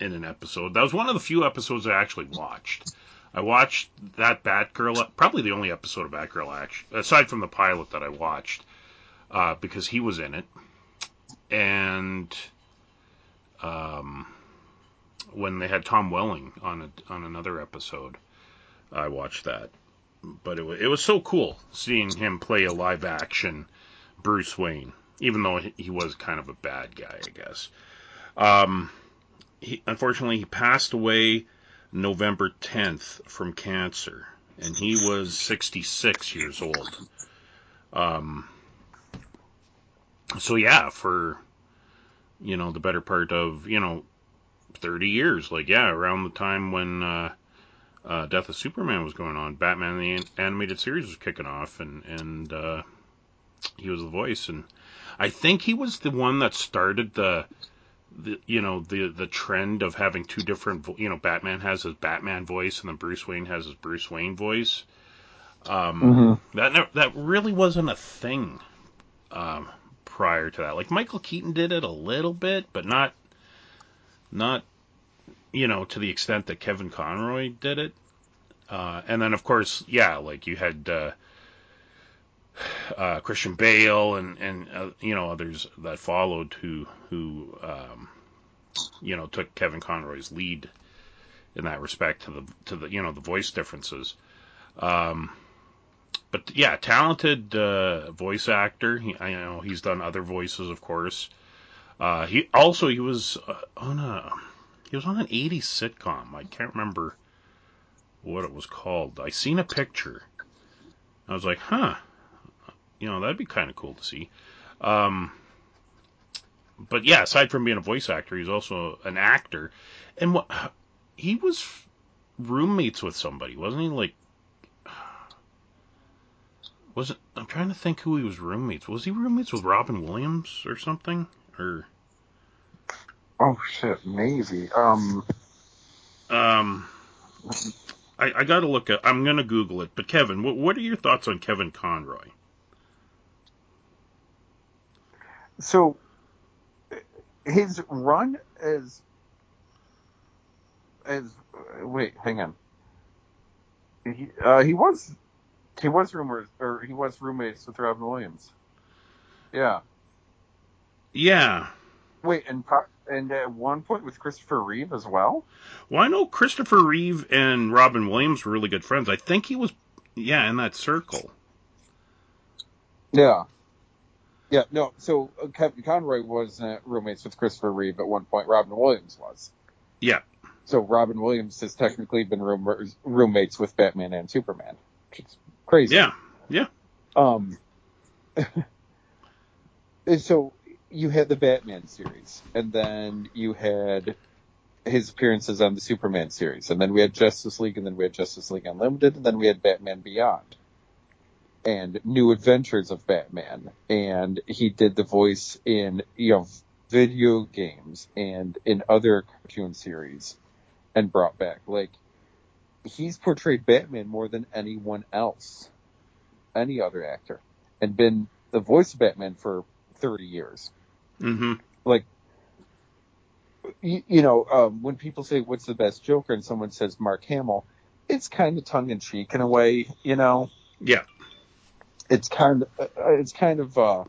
in an episode. That was one of the few episodes I actually watched. I watched that Batgirl, probably the only episode of Batgirl, actually, aside from the pilot that I watched, uh, because he was in it. And um, when they had Tom Welling on a, on another episode, I watched that. But it, wa- it was so cool seeing him play a live action Bruce Wayne, even though he he was kind of a bad guy, I guess. Um, he, unfortunately, he passed away November 10th from cancer, and he was 66 years old. Um, so yeah, for you know the better part of you know 30 years, like yeah, around the time when uh, uh, Death of Superman was going on, Batman the animated series was kicking off, and and uh, he was the voice, and I think he was the one that started the the you know the the trend of having two different vo- you know Batman has his Batman voice and then Bruce Wayne has his Bruce Wayne voice. Um, Mm-hmm. that never, that really wasn't a thing um, prior to that. Like Michael Keaton did it a little bit, but not not you know to the extent that Kevin Conroy did it. Uh, and then of course, yeah, like you had uh, uh, Christian Bale and and uh, you know others that followed who who um, you know took Kevin Conroy's lead in that respect to the to the you know the voice differences. Um, but yeah, talented uh, voice actor. He, I know he's done other voices, of course. Uh, he also he was uh, on a he was on an '80s sitcom. I can't remember what it was called. I seen a picture. I was like, huh, you know, that'd be kind of cool to see. Um, but yeah, aside from being a voice actor, he's also an actor, and what he was roommates with somebody, wasn't he? Like wasn't I'm trying to think who he was roommates. Was he roommates with Robin Williams or something? Or Oh shit, maybe. Um, um, I, I got to look at. I'm gonna Google it. But Kevin, what what are your thoughts on Kevin Conroy? So his run as as wait, hang on. He uh, he was he was rumors or he was roommates with Robin Williams. Yeah. Yeah. Wait, and and at one point with Christopher Reeve as well. Well, I know Christopher Reeve and Robin Williams were really good friends. I think he was, yeah, in that circle. Yeah. Yeah, no. So uh, Kevin Conroy was uh, roommates with Christopher Reeve at one point. Robin Williams was. Yeah. So Robin Williams has technically been room- roommates with Batman and Superman, which is crazy. Yeah. Yeah. Um. and [LAUGHS] so you had the Batman series, and then you had his appearances on the Superman series, and then we had Justice League, and then we had Justice League Unlimited, and then we had Batman Beyond, and New Adventures of Batman, and he did the voice in you know video games and in other cartoon series, and brought back like he's portrayed Batman more than anyone else, any other actor, and been the voice of Batman for 30 years. Mm-hmm. Like, you, you know, um, when people say, what's the best Joker, and someone says Mark Hamill, it's kind of tongue in cheek in a way, you know? Yeah. It's kind of, it's kind of, uh,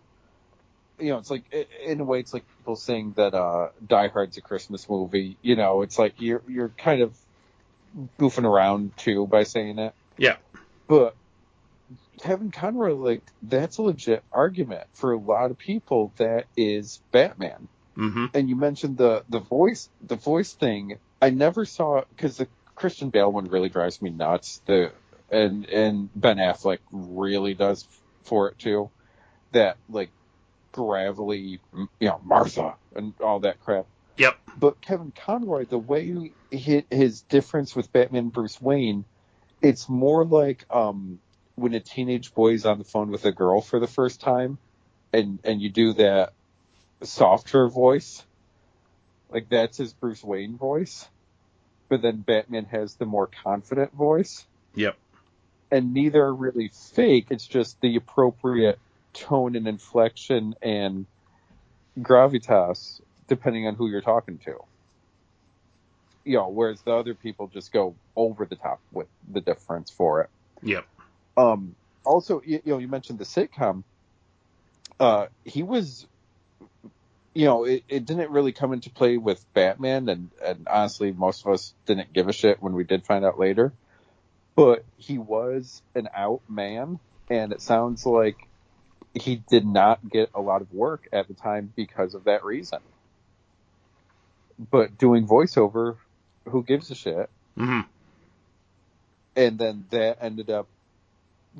you know, it's like, in a way, it's like people saying that, uh, Die Hard's a Christmas movie, you know, it's like you're, you're kind of goofing around too by saying it. Yeah. But Kevin Conroy, like, that's a legit argument for a lot of people that is Batman. Mm-hmm. And you mentioned the, the voice, the voice thing. I never saw, cause the Christian Bale one really drives me nuts. The, and, and Ben Affleck really does for it too. That, like, gravelly, you know, Martha and all that crap. Yep. But Kevin Conroy, the way he, hit his difference with Batman Bruce Wayne, it's more like um, when a teenage boy's on the phone with a girl for the first time, and and you do that softer voice, like that's his Bruce Wayne voice. But then Batman has the more confident voice, Yep. And neither are really fake. It's just the appropriate tone and inflection and gravitas depending on who you're talking to. You know, whereas the other people just go over the top with the difference for it. Yep. Um, also, you, you know, you mentioned the sitcom. Uh, he was, you know, it, it didn't really come into play with Batman, and, and honestly, most of us didn't give a shit when we did find out later. But he was an out man, and it sounds like he did not get a lot of work at the time because of that reason. But doing voiceover, who gives a shit? Mm-hmm. and then that ended up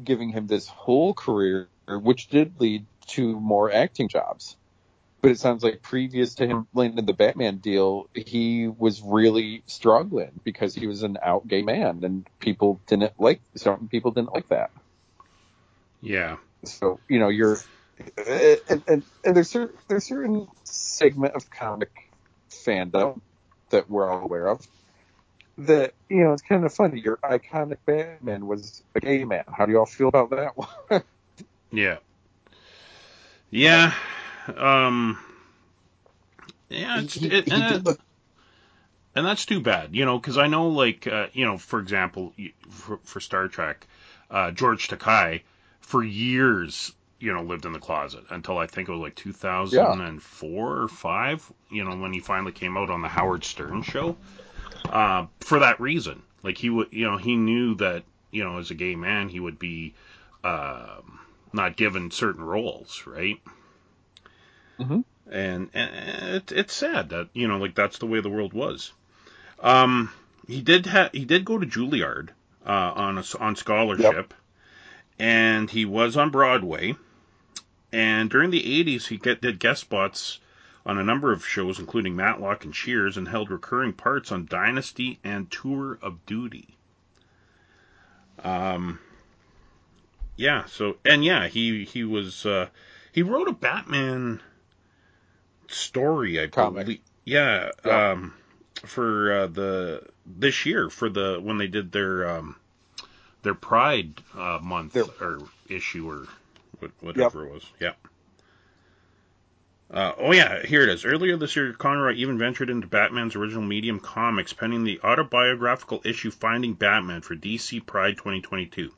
giving him this whole career, which did lead to more acting jobs. But it sounds like previous to him landing the Batman deal, he was really struggling because he was an out gay man, and people didn't like certain people didn't like that. Yeah. So you know you're, and and, and there's certain there's certain segment of comic fandom that we're all aware of that you know it's kind of funny. Your iconic Batman was a gay man. How do you all feel about that one? [LAUGHS] Yeah. Yeah. Um. Yeah. He, it, he and, and that's too bad, you know, because I know, like, uh, you know, for example, for, for Star Trek, uh, George Takei, for years, you know, lived in the closet until I think it was like 2004 or five, you know, when he finally came out on the Howard Stern show. Uh, for that reason, like he would, you know, he knew that, you know, as a gay man, he would be um not given certain roles, right? Mhm. And, and it, it's sad that you know, like that's the way the world was. Um, he did ha- he did go to Juilliard uh, on a, on scholarship, and he was on Broadway. And during the 80s, he get, did guest spots on a number of shows, including Matlock and Cheers, and held recurring parts on Dynasty and Tour of Duty. Um, yeah. So and yeah, he he was uh, he wrote a Batman story, I Comic. believe. Yeah, Yeah. um, for uh, the this year for the when they did their um, their Pride uh, month Their- or issue or what, whatever it was. Yeah. Uh, oh yeah, here it is. Earlier this year, Conroy even ventured into Batman's original medium comics, penning the autobiographical issue "Finding Batman" for DC Pride 2022.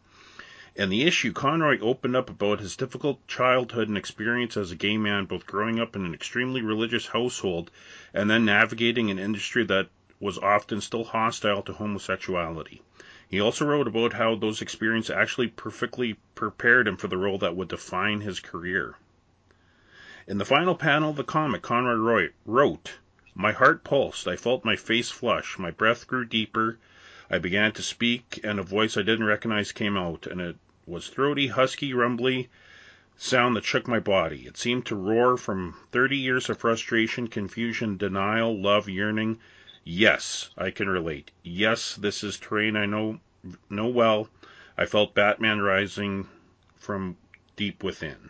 In the issue, Conroy opened up about his difficult childhood and experience as a gay man, both growing up in an extremely religious household and then navigating an industry that was often still hostile to homosexuality. He also wrote about how those experiences actually perfectly prepared him for the role that would define his career. In the final panel of the comic, Conroy Roy wrote, My heart pulsed, I felt my face flush, my breath grew deeper, I began to speak, and a voice I didn't recognize came out, and it was throaty, husky, rumbly sound that shook my body. It seemed to roar from thirty years of frustration, confusion, denial, love, yearning. Yes, I can relate. Yes, this is terrain I know well. I felt Batman rising from deep within.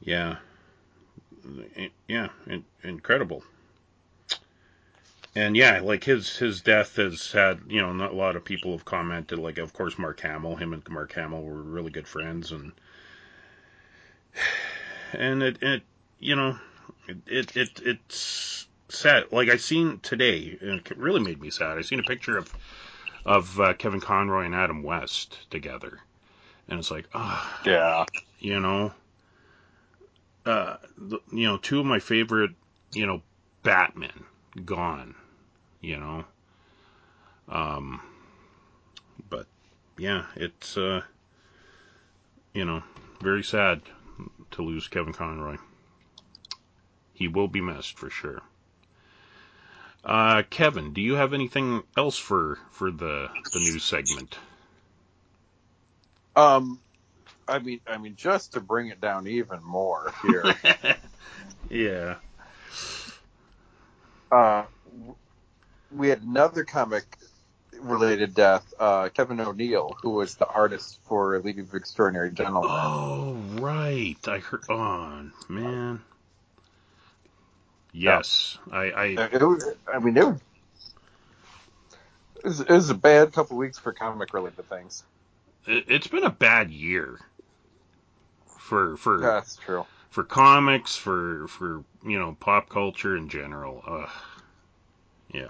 Yeah. Yeah, in- incredible. And yeah, like his his death has had, you know, not a lot of people have commented. Like, of course, Mark Hamill, him and Mark Hamill were really good friends, and and it it you know it it, it it's sad. Like I seen today, and it really made me sad. I seen a picture of of uh, Kevin Conroy and Adam West together, and it's like, ah, Yeah. you know, uh, the, you know, two of my favorite, you know, Batman gone, you know, um, but yeah, it's uh, you know, very sad to lose Kevin Conroy. He will be missed for sure. Uh, Kevin, do you have anything else for for the the news segment? Um, I mean, I mean, just to bring it down even more here, [LAUGHS] yeah. uh, we had another comic related death, uh, Kevin O'Neill, who was the artist for League of Extraordinary Gentlemen. Oh, right. I heard. Oh, man. Yes, I. I It was, I mean, it was, it was, it was a bad couple weeks for comic related things. it, it's been a bad year for for That's true. for comics, for for you know pop culture in general. Ugh. Yeah.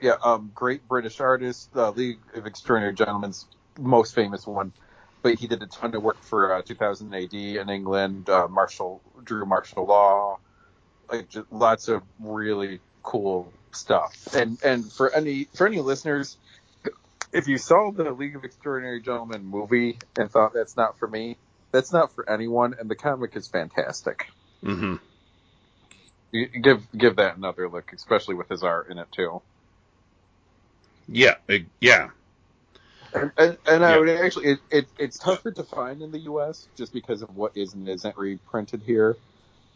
Yeah, um, great British artist, uh, League of Extraordinary Gentlemen's most famous one. But he did a ton of work for uh, 2000 AD in England, uh, Marshal, drew Marshal Law, like just lots of really cool stuff. And and for any for any listeners, if you saw the League of Extraordinary Gentlemen movie and thought that's not for me, that's not for anyone. And the comic is fantastic. hmm You, give give that another look, especially with his art in it too. Yeah. it- yeah. And, and, and I would actually, it, it, it's tougher to find in the U.S. just because of what is and isn't reprinted here.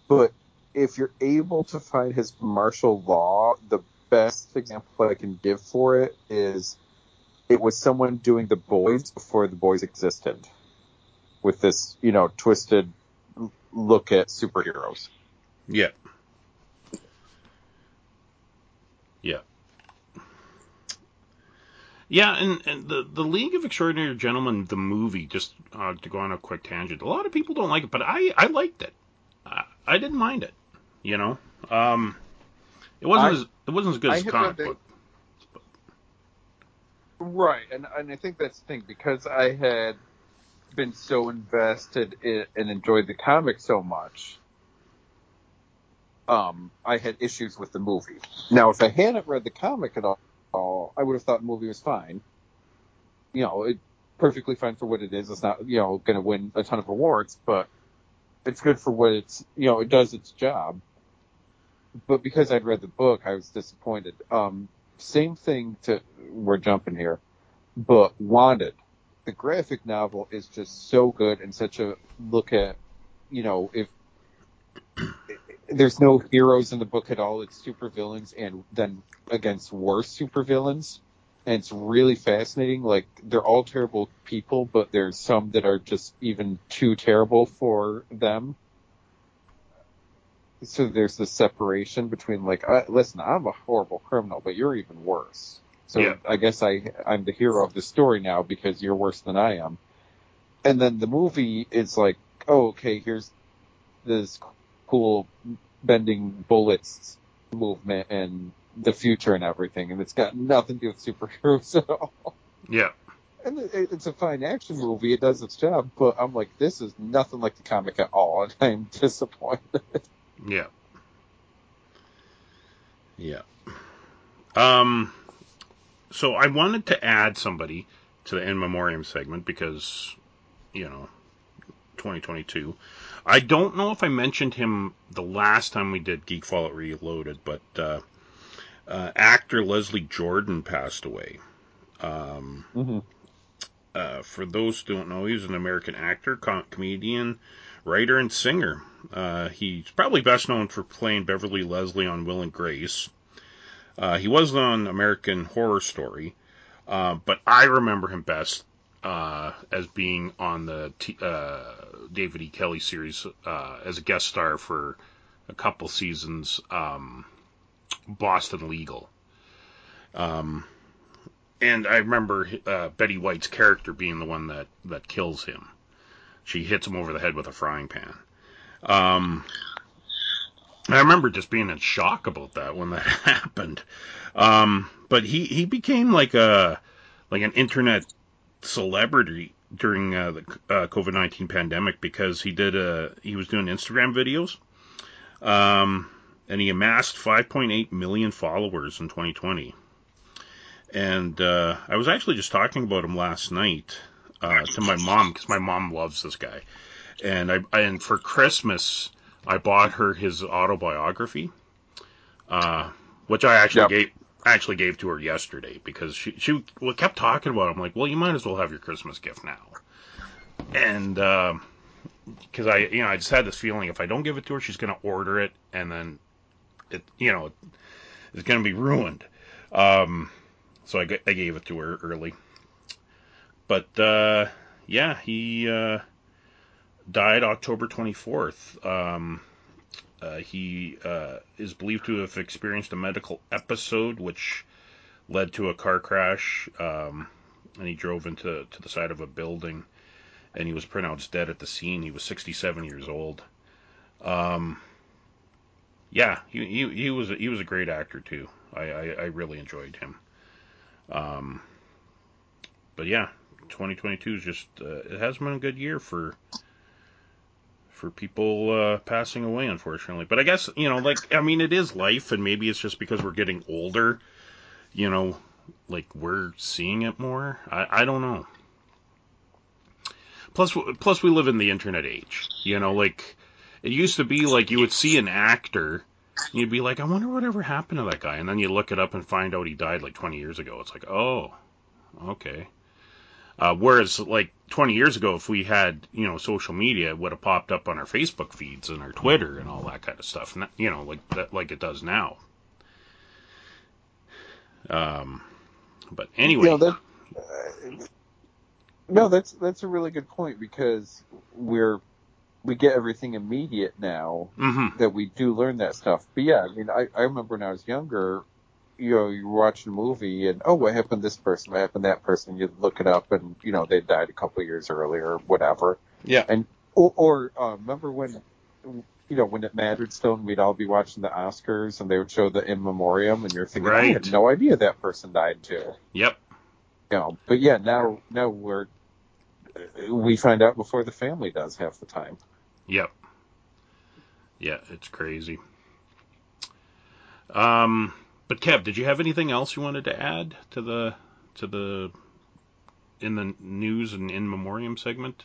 But if you're able to find his Marshal Law, the best example I can give for it is it was someone doing the boys before the boys existed with this, you know, twisted look at superheroes. Yeah. Yeah. Yeah, and, and the the League of Extraordinary Gentlemen, the movie, just uh, to go on a quick tangent. A lot of people don't like it, but I I liked it. I, I didn't mind it. You know, um, it wasn't I- as it wasn't as good I as comic book. Right, and and I think that's the thing because I had been so invested in, and enjoyed the comic so much. Um, I had issues with the movie. Now, if I hadn't read the comic at all, I would have thought the movie was fine. You know, it perfectly fine for what it is. It's not, you know, going to win a ton of awards, but it's good for what it's, you know, it does its job. But because I'd read the book, I was disappointed. Um, same thing to, we're jumping here, but Wanted, the graphic novel is just so good and such a look at, you know, if there's no heroes in the book at all, it's supervillains and then against worse supervillains. and it's really fascinating. Like they're all terrible people, but there's some that are just even too terrible for them. So there's this separation between like, uh, listen, I'm a horrible criminal, but you're even worse. So Yeah. I guess I I'm the hero of the story now because you're worse than I am. And then the movie is like, oh, okay, here's this cool bending bullets movement and the future and everything, and it's got nothing to do with superheroes [LAUGHS] at all. Yeah. And it's a fine action movie; it does its job. But I'm like, this is nothing like the comic at all, and [LAUGHS] I'm disappointed. Yeah. Yeah. Um so I wanted to add somebody to the in memoriam segment because you know 2022. I don't know if I mentioned him the last time we did Geek Fallout Reloaded, but uh, uh, actor Leslie Jordan passed away. Um, Mm-hmm. uh, for those who don't know, he's an American actor, com- comedian, writer, and singer. Uh, he's probably best known for playing Beverly Leslie on Will and Grace. Uh, he was on American Horror Story, uh, but I remember him best uh, as being on the T- uh, David E. Kelley series uh, as a guest star for a couple seasons, um, Boston Legal. Um, and I remember uh, Betty White's character being the one that, that kills him. She hits him over the head with a frying pan. Um, I remember just being in shock about that when that [LAUGHS] happened. Um, but he, he became like a like an internet celebrity during uh, the uh, COVID nineteen pandemic because he did a he was doing Instagram videos, um, and he amassed 5.8 million followers in 2020. And uh, I was actually just talking about him last night uh, to my mom because my mom loves this guy, and I and for Christmas I bought her his autobiography, uh, which I actually Yep. gave actually gave to her yesterday because she she kept talking about. It. I'm like, well, you might as well have your Christmas gift now, and because I you know I just had this feeling if I don't give it to her, she's gonna order it and then it you know it's gonna be ruined. Um, so I gave it to her early. But uh, yeah, he uh, died October 24th. Um, uh, he uh, is believed to have experienced a medical episode which led to a car crash, um, and he drove into to the side of a building, and he was pronounced dead at the scene. He was 67 years old. Um, yeah, he, he he was he was a great actor too. I, I, I really enjoyed him. Um, but yeah, 2022 is just uh, it has been a good year for for people uh, passing away, unfortunately. But I guess you know, like I mean, it is life, and maybe it's just because we're getting older. You know, like we're seeing it more. I I don't know. Plus, plus we live in the internet age. You know, like it used to be like you would see an actor. You'd be like, I wonder whatever happened to that guy, and then you look it up and find out he died like 20 years ago. It's like, oh, okay. Uh, whereas, like 20 years ago, if we had, you know, social media, it would have popped up on our Facebook feeds and our Twitter and all that kind of stuff. You know, like that, like it does now. Um, but anyway, You know, that, uh, no, that's that's a really good point because we're we get everything immediate now hmm that we do learn that stuff. But yeah, I mean, I, I remember when I was younger, you know, you were watching a movie and oh, what happened to this person? What happened to that person? You look it up and you know they died a couple of years earlier or whatever. yeah, And or, or uh, remember when you know when it mattered still, and we'd all be watching the Oscars and they would show the in memoriam, and you're thinking, I had no idea that person died too. yep, You know, but yeah, now now we're we find out before the family does half the time. yep, yeah, it's crazy. Um, but Kev, did you have anything else you wanted to add to the to the in the news and in memoriam segment?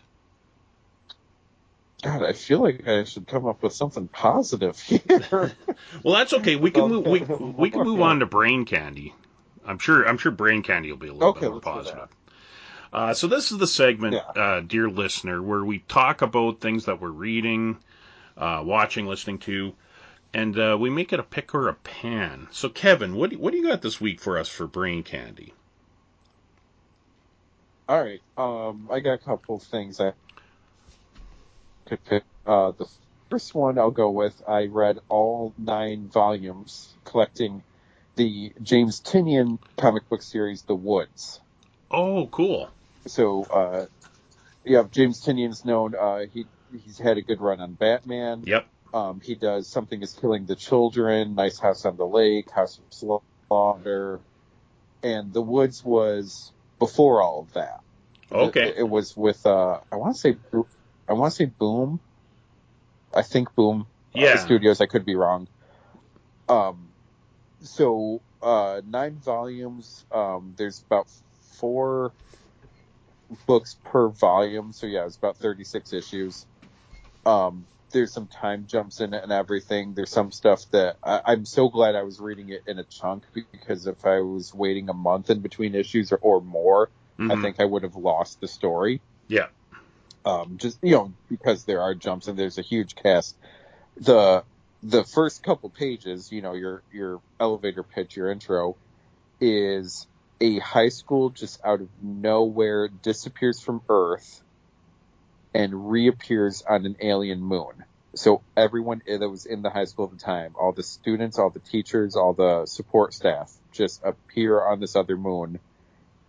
God, I feel like I should come up with something positive [LAUGHS] here. Well, that's okay. We can move. We, [LAUGHS] we can move on to brain candy. I'm sure. I'm sure brain candy will be a little Okay, bit more positive. Uh, so this is the segment, Yeah. uh, dear listener, where we talk about things that we're reading, uh, watching, listening to, and uh, we make it a pick or a pan. So Kevin, what do, what do you got this week for us for brain candy? All right. Um, I got a couple things I could pick. Uh, the first one I'll go with. I read all nine volumes, collecting the James Tynion comic book series, The Woods. Oh, cool. So, uh, yeah, James Tynion's known. Uh, he he's had a good run on Batman. Yep. Um, he does something is killing the children, Nice House on the Lake, House of Slaughter, and The Woods was before all of that. Okay. It, it was with uh, I want to say I want to say Boom. I think Boom uh, Yeah. Studios. I could be wrong. Um, so uh, nine volumes. Um, there's about four books per volume. So yeah, it's about 36 issues. Um, there's some time jumps in it and everything. There's some stuff that I, I'm so glad I was reading it in a chunk because if I was waiting a month in between issues or, or more, I Mhm. think I would have lost the story. Yeah. Um, just you know because there are jumps and there's a huge cast. The the first couple pages, you know, your your elevator pitch, your intro, is a high school just out of nowhere disappears from Earth and reappears on an alien moon. So everyone that was in the high school at the time, all the students, all the teachers, all the support staff just appear on this other moon.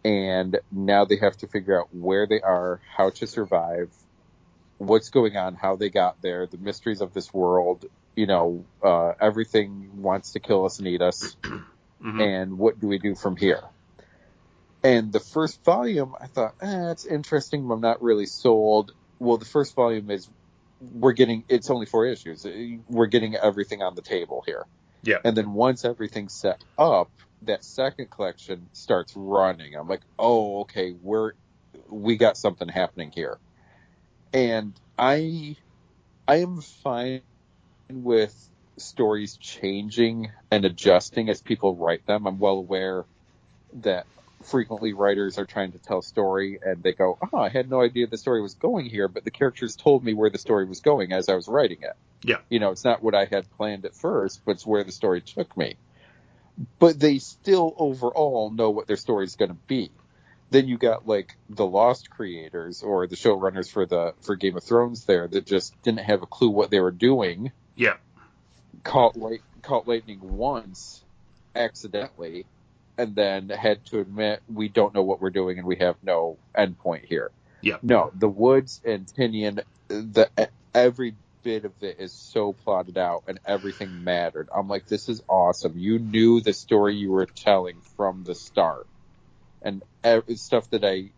And now they have to figure out where they are, how to survive, what's going on, how they got there, the mysteries of this world. You know, uh, everything wants to kill us and eat us [CLEARS THROAT] Mhm. and what do we do from here? And the first volume, I thought, eh, it's interesting, but I'm not really sold. Well, the first volume is we're getting it's only four issues. We're getting everything on the table here. Yeah. And then once everything's set up, that second collection starts running. I'm like, oh, okay, we're we got something happening here. And I I am fine with stories changing and adjusting as people write them. I'm well aware that frequently writers are trying to tell a story and they go, "Oh, I had no idea the story was going here, but the characters told me where the story was going as I was writing it." Yeah. You know, it's not what I had planned at first, but it's where the story took me. But they still overall know what their story is going to be. Then you got like the Lost creators or the showrunners for the for Game of Thrones there that just didn't have a clue what they were doing Yeah. caught light, caught lightning once accidentally and then had to admit we don't know what we're doing and we have no endpoint here. Yeah. No, the Woods and Tynion, the every bit of it is so plotted out and everything mattered. I'm like, this is awesome. You knew the story you were telling from the start, and stuff that I,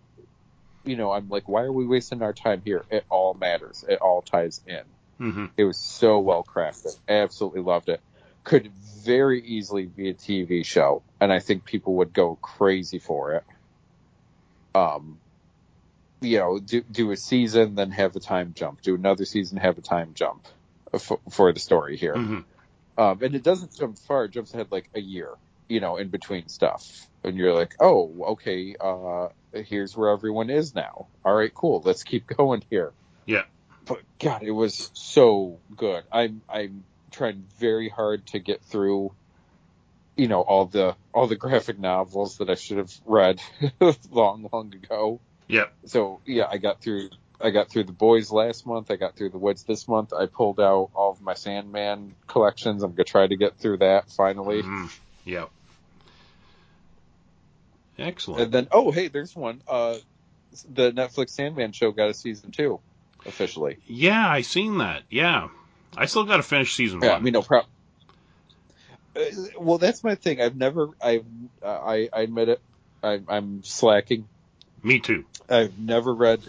you know, I'm like, why are we wasting our time here? It all matters. It all ties in. hmm It was so well crafted. Absolutely loved it. Could very easily be a TV show, and I think people would go crazy for it. Um, you know, do do a season, then have a time jump. Do another season, have a time jump for, for the story here. hmm Um, and it doesn't jump far; it jumps ahead like a year, you know, in between stuff. And you're like, oh, okay, uh, here's where everyone is now. All right, cool. Let's keep [LAUGHS] going here. Yeah. But God, it was so good. I'm I'm trying very hard to get through, you know, all the all the graphic novels that I should have read [LAUGHS] long, long ago. Yeah. So yeah, I got through. I got through the boys last month. I got through the woods this month. I pulled out all of my Sandman collections. I'm gonna try to get through that finally. Mhm. Yeah. Excellent. And then, oh hey, there's one. Uh, the Netflix Sandman show got a season two officially. Yeah, I seen that. Yeah. I still got to finish season Yeah, one. I mean, no problem. Uh, well, that's my thing. I've never. I uh, I, I admit it. I, I'm slacking. Me too. I've never read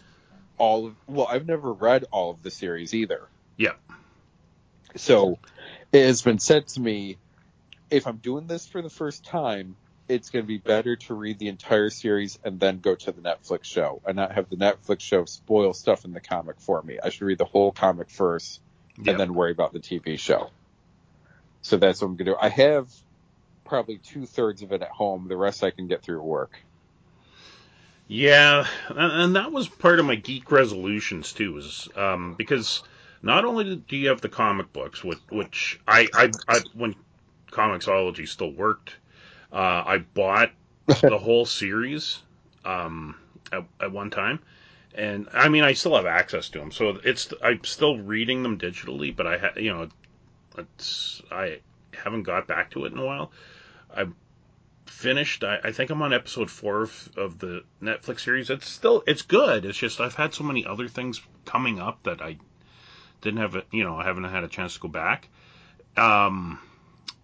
all of. Well, I've never read all of the series either. Yeah. So it has been said to me, if I'm doing this for the first time, it's going to be better to read the entire series and then go to the Netflix show and not have the Netflix show spoil stuff in the comic for me. I should read the whole comic first Yeah. and then worry about the TV show. So that's what I'm going to do. I have probably two thirds of it at home. The rest I can get through work. Yeah, and and that was part of my geek resolutions too, is um, because not only do you have the comic books, which, which I, I, I when Comixology still worked, uh, I bought [LAUGHS] the whole series, um, at, at one time, and I mean I still have access to them, so it's I'm still reading them digitally, but I ha, you know, it's I haven't got back to it in a while. I finished. I, I think I'm on episode four of, of the Netflix series. It's still it's good. It's just I've had so many other things coming up that I didn't have a you know I haven't had a chance to go back. Um,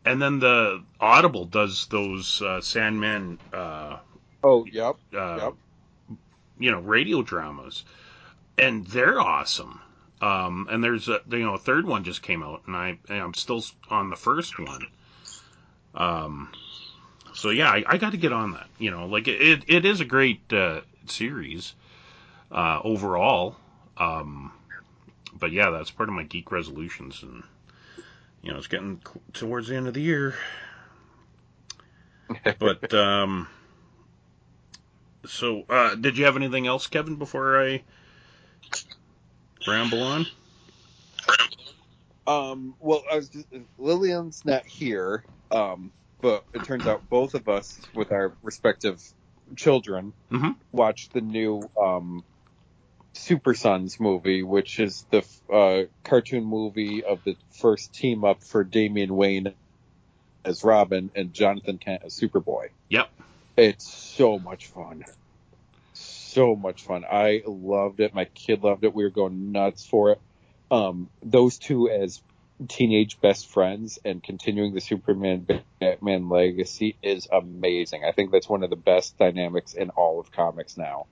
and then the Audible does those uh, Sandman. Uh, Oh, yep. uh, Yep. You know radio dramas, and they're awesome. Um, and there's a you know a third one just came out, and I and I'm still on the first one. Um, so yeah, I, I got to get on that. You know, like it it is a great uh, series uh, overall. Um, but yeah, that's part of my geek resolutions, and you know it's getting towards the end of the year. [LAUGHS] But um, so uh, did you have anything else, Kevin, before I ramble on? Um, well, I was just, Lillian's not here, um, but it turns out both of us, with our respective children, Mhm. watched the new um, Super Sons movie, which is the uh, cartoon movie of the first team up for Damian Wayne as Robin and Jonathan Kent as Superboy. Yep. It's so much fun. So much fun. I loved it. My kid loved it. We were going nuts for it. Um, those two as teenage best friends and continuing the Superman Batman legacy is amazing. I think that's one of the best dynamics in all of comics now.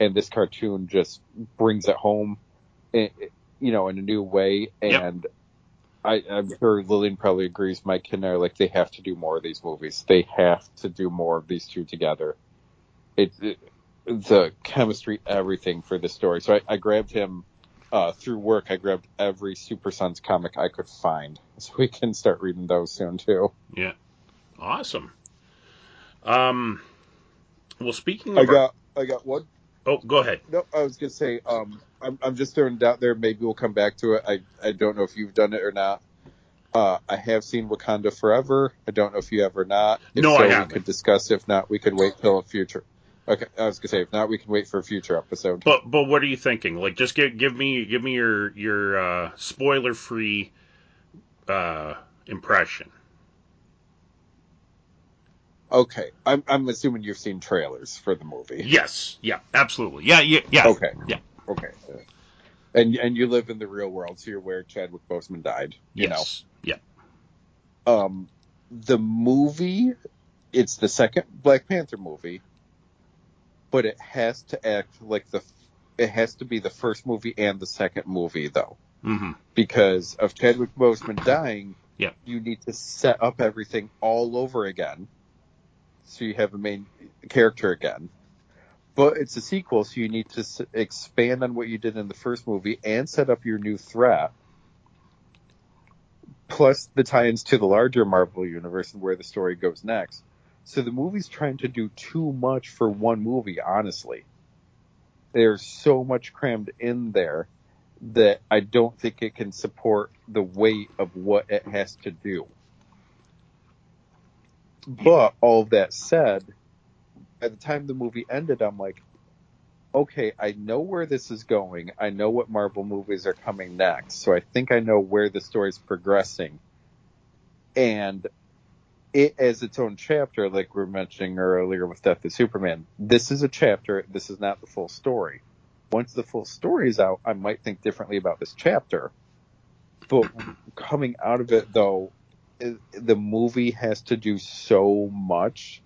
And this cartoon just brings it home, i- i- you know, in a new way. Yep. And I, I'm sure Lillian probably agrees. Mike and I are like, they have to do more of these movies. They have to do more of these two together. It, it the chemistry, everything for the story. So I, I grabbed him uh, through work. I grabbed every Super Sons comic I could find, [LAUGHS] so we can start reading those soon too. Yeah. Awesome. Um. Well, speaking I of, our- got, I got one. Oh, go ahead. No, I was gonna say, um, I'm, I'm just throwing it out there. Maybe we'll come back to it. I, I don't know if you've done it or not. Uh, I have seen Wakanda Forever. I don't know if you have or not. If No, so, I we haven't. We could discuss. If not, we could wait till a future. Okay, I was gonna say, if not, we can wait for a future episode. But but what are you thinking? Like, just give give me give me your your uh, spoiler free uh, impression. Okay, I'm, I'm assuming you've seen trailers for the movie. Yes. Yeah. Absolutely. Yeah. Yeah. Yeah. Okay. Yeah. Okay. And and you live in the real world, so you're aware Chadwick Boseman died. You Yes. Yeah. Um, the movie, it's the second Black Panther movie, but it has to act like the, it has to be the first movie and the second movie though, Mm-hmm. because of Chadwick Boseman dying. Yeah. You need to set up everything all over again, so you have a main character again. But it's a sequel, so you need to s- expand on what you did in the first movie and set up your new threat. Plus the tie-ins to the larger Marvel universe and where the story goes next. So the movie's trying to do too much for one movie, honestly. There's so much crammed in there that I don't think it can support the weight of what it has to do. But all of that said, by the time the movie ended, I'm like, okay, I know where this is going. I know what Marvel movies are coming next. So I think I know where the story's progressing. And it as its own chapter, like we were mentioning earlier with Death of Superman, this is a chapter. This is not the full story. Once the full story is out, I might think differently about this chapter. But coming out of it though, the movie has to do so much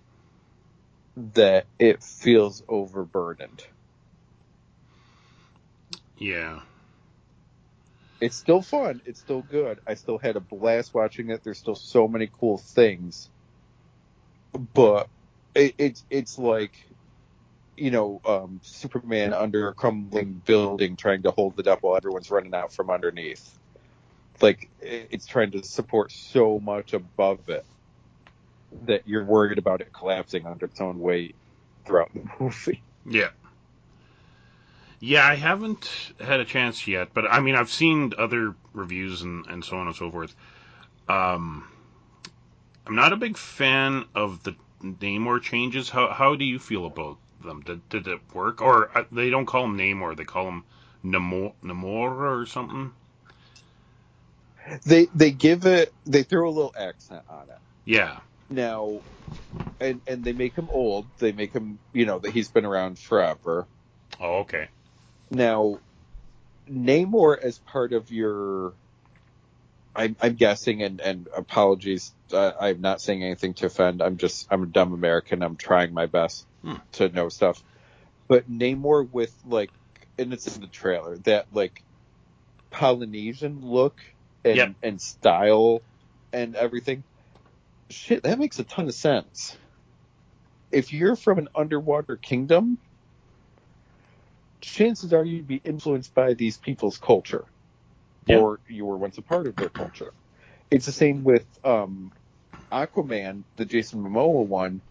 that it feels overburdened. Yeah. It's still fun. It's still good. I still had a blast watching it. There's still so many cool things, but it, it's it's like you know um, Superman under a crumbling building trying to hold it up while everyone's running out from underneath. Like it's trying to support so much above it that you're worried about it collapsing under its own weight throughout the [LAUGHS] movie. Yeah. Yeah, I haven't had a chance yet, but I mean, I've seen other reviews and, and so on and so forth. Um, I'm not a big fan of the Namor changes. How how do you feel about them. Did did it work? Or uh, they don't call him Namor, they call him Namor, Namor or something. They they give it they throw a little accent on it. Yeah. Now and and they make him old. They make him, you know, that he's been around forever. Oh, okay. Now Namor as part of your I'm, I'm guessing, and, and apologies, uh, I'm not saying anything to offend. I'm just, I'm a dumb American. I'm trying my best Hmm. to know stuff. But Namor with like, and it's in the trailer, that like Polynesian look and, Yep. and style and everything. Shit, that makes a ton of sense. If you're from an underwater kingdom, chances are you'd be influenced by these people's culture Yeah. or you were once a part of their culture. It's the same with um, Aquaman, the Jason Momoa one,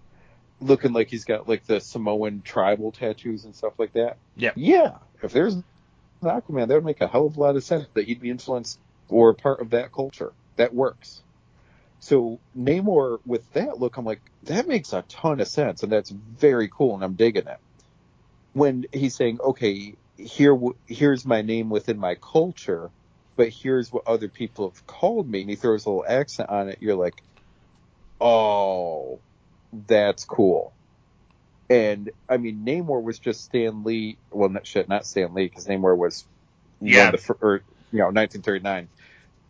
looking like he's got like the Samoan tribal tattoos and stuff like that. Yeah. Yeah. If there's an Aquaman, that would make a hell of a lot of sense that he'd be influenced or part of that culture. That works. So Namor with that look, I'm like, that makes a ton of sense, and that's very cool, and I'm digging it. When he's saying, okay, here, here's my name within my culture, but here's what other people have called me, and he throws a little accent on it, you're like, oh, that's cool. And I mean, Namor was just Stan Lee. Well, not shit, not Stan Lee, because Namor was Yeah. one of the fir- or, you know 1939.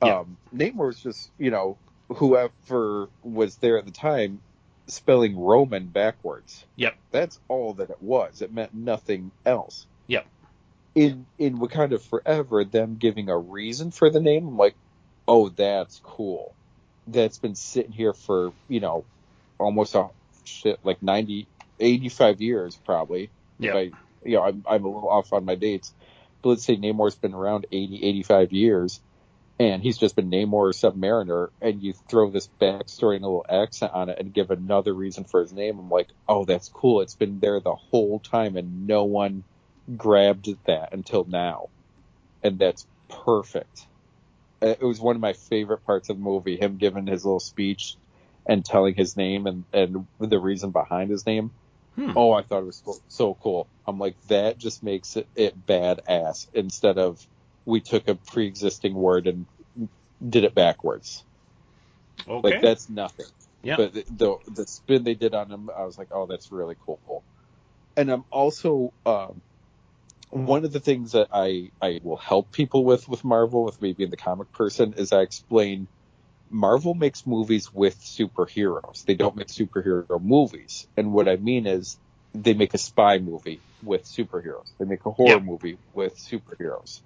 Yeah. Um, Namor was just you know whoever was there at the time spelling Roman backwards. Yep. That's all that it was. It meant nothing else. Yep. In in Wakanda Forever, them giving a reason for the name, I'm like, oh, that's cool. That's been sitting here for you know almost a shit like 90, 85 years probably. I, you know, I'm, I'm a little off on my dates, let's say Namor's been around 80, 85 years, and he's just been Namor or Submariner, and you throw this backstory and a little accent on it and give another reason for his name. I'm like, oh, that's cool. It's been there the whole time, and no one grabbed that until now, and that's perfect. Uh, It was one of my favorite parts of the movie, him giving his little speech and telling his name and, and the reason behind his name. Hmm. Oh, I thought it was so, cool. I'm like, that just makes it, it badass instead of we took a pre-existing word and did it backwards. Okay. Like that's nothing. Yeah. But the, the the spin they did on him, I was like, oh, that's really cool. And I'm also um, one of the things that I I will help people with with Marvel, with me being the comic person, is I explain Marvel makes movies with superheroes. They don't make superhero movies. And what I mean is they make a spy movie with superheroes. They make a horror Yeah. movie with superheroes.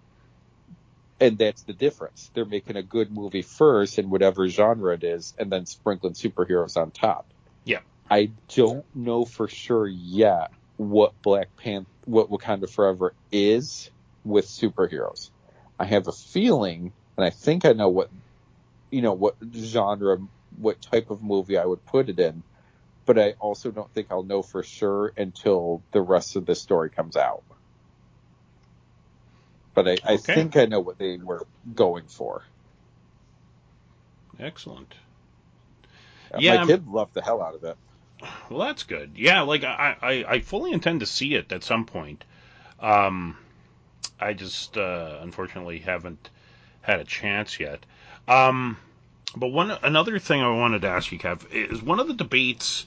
And that's the difference. They're making a good movie first in whatever genre it is and then sprinkling superheroes on top. Yeah. I don't know for sure yet what Black Panther, what Wakanda Forever is with superheroes. I have a feeling, and I think I know what, you know, what genre, what type of movie I would put it in, but I also don't think I'll know for sure until the rest of the story comes out. But I, I Okay. think I know what they were going for. Excellent. Uh, Yeah, My I'm- kid loved the hell out of it. Well, that's good. Yeah, like I, I, I fully intend to see it at some point. Um, I just uh, unfortunately haven't had a chance yet. Um, but one another thing I wanted to ask you, Kev, is one of the debates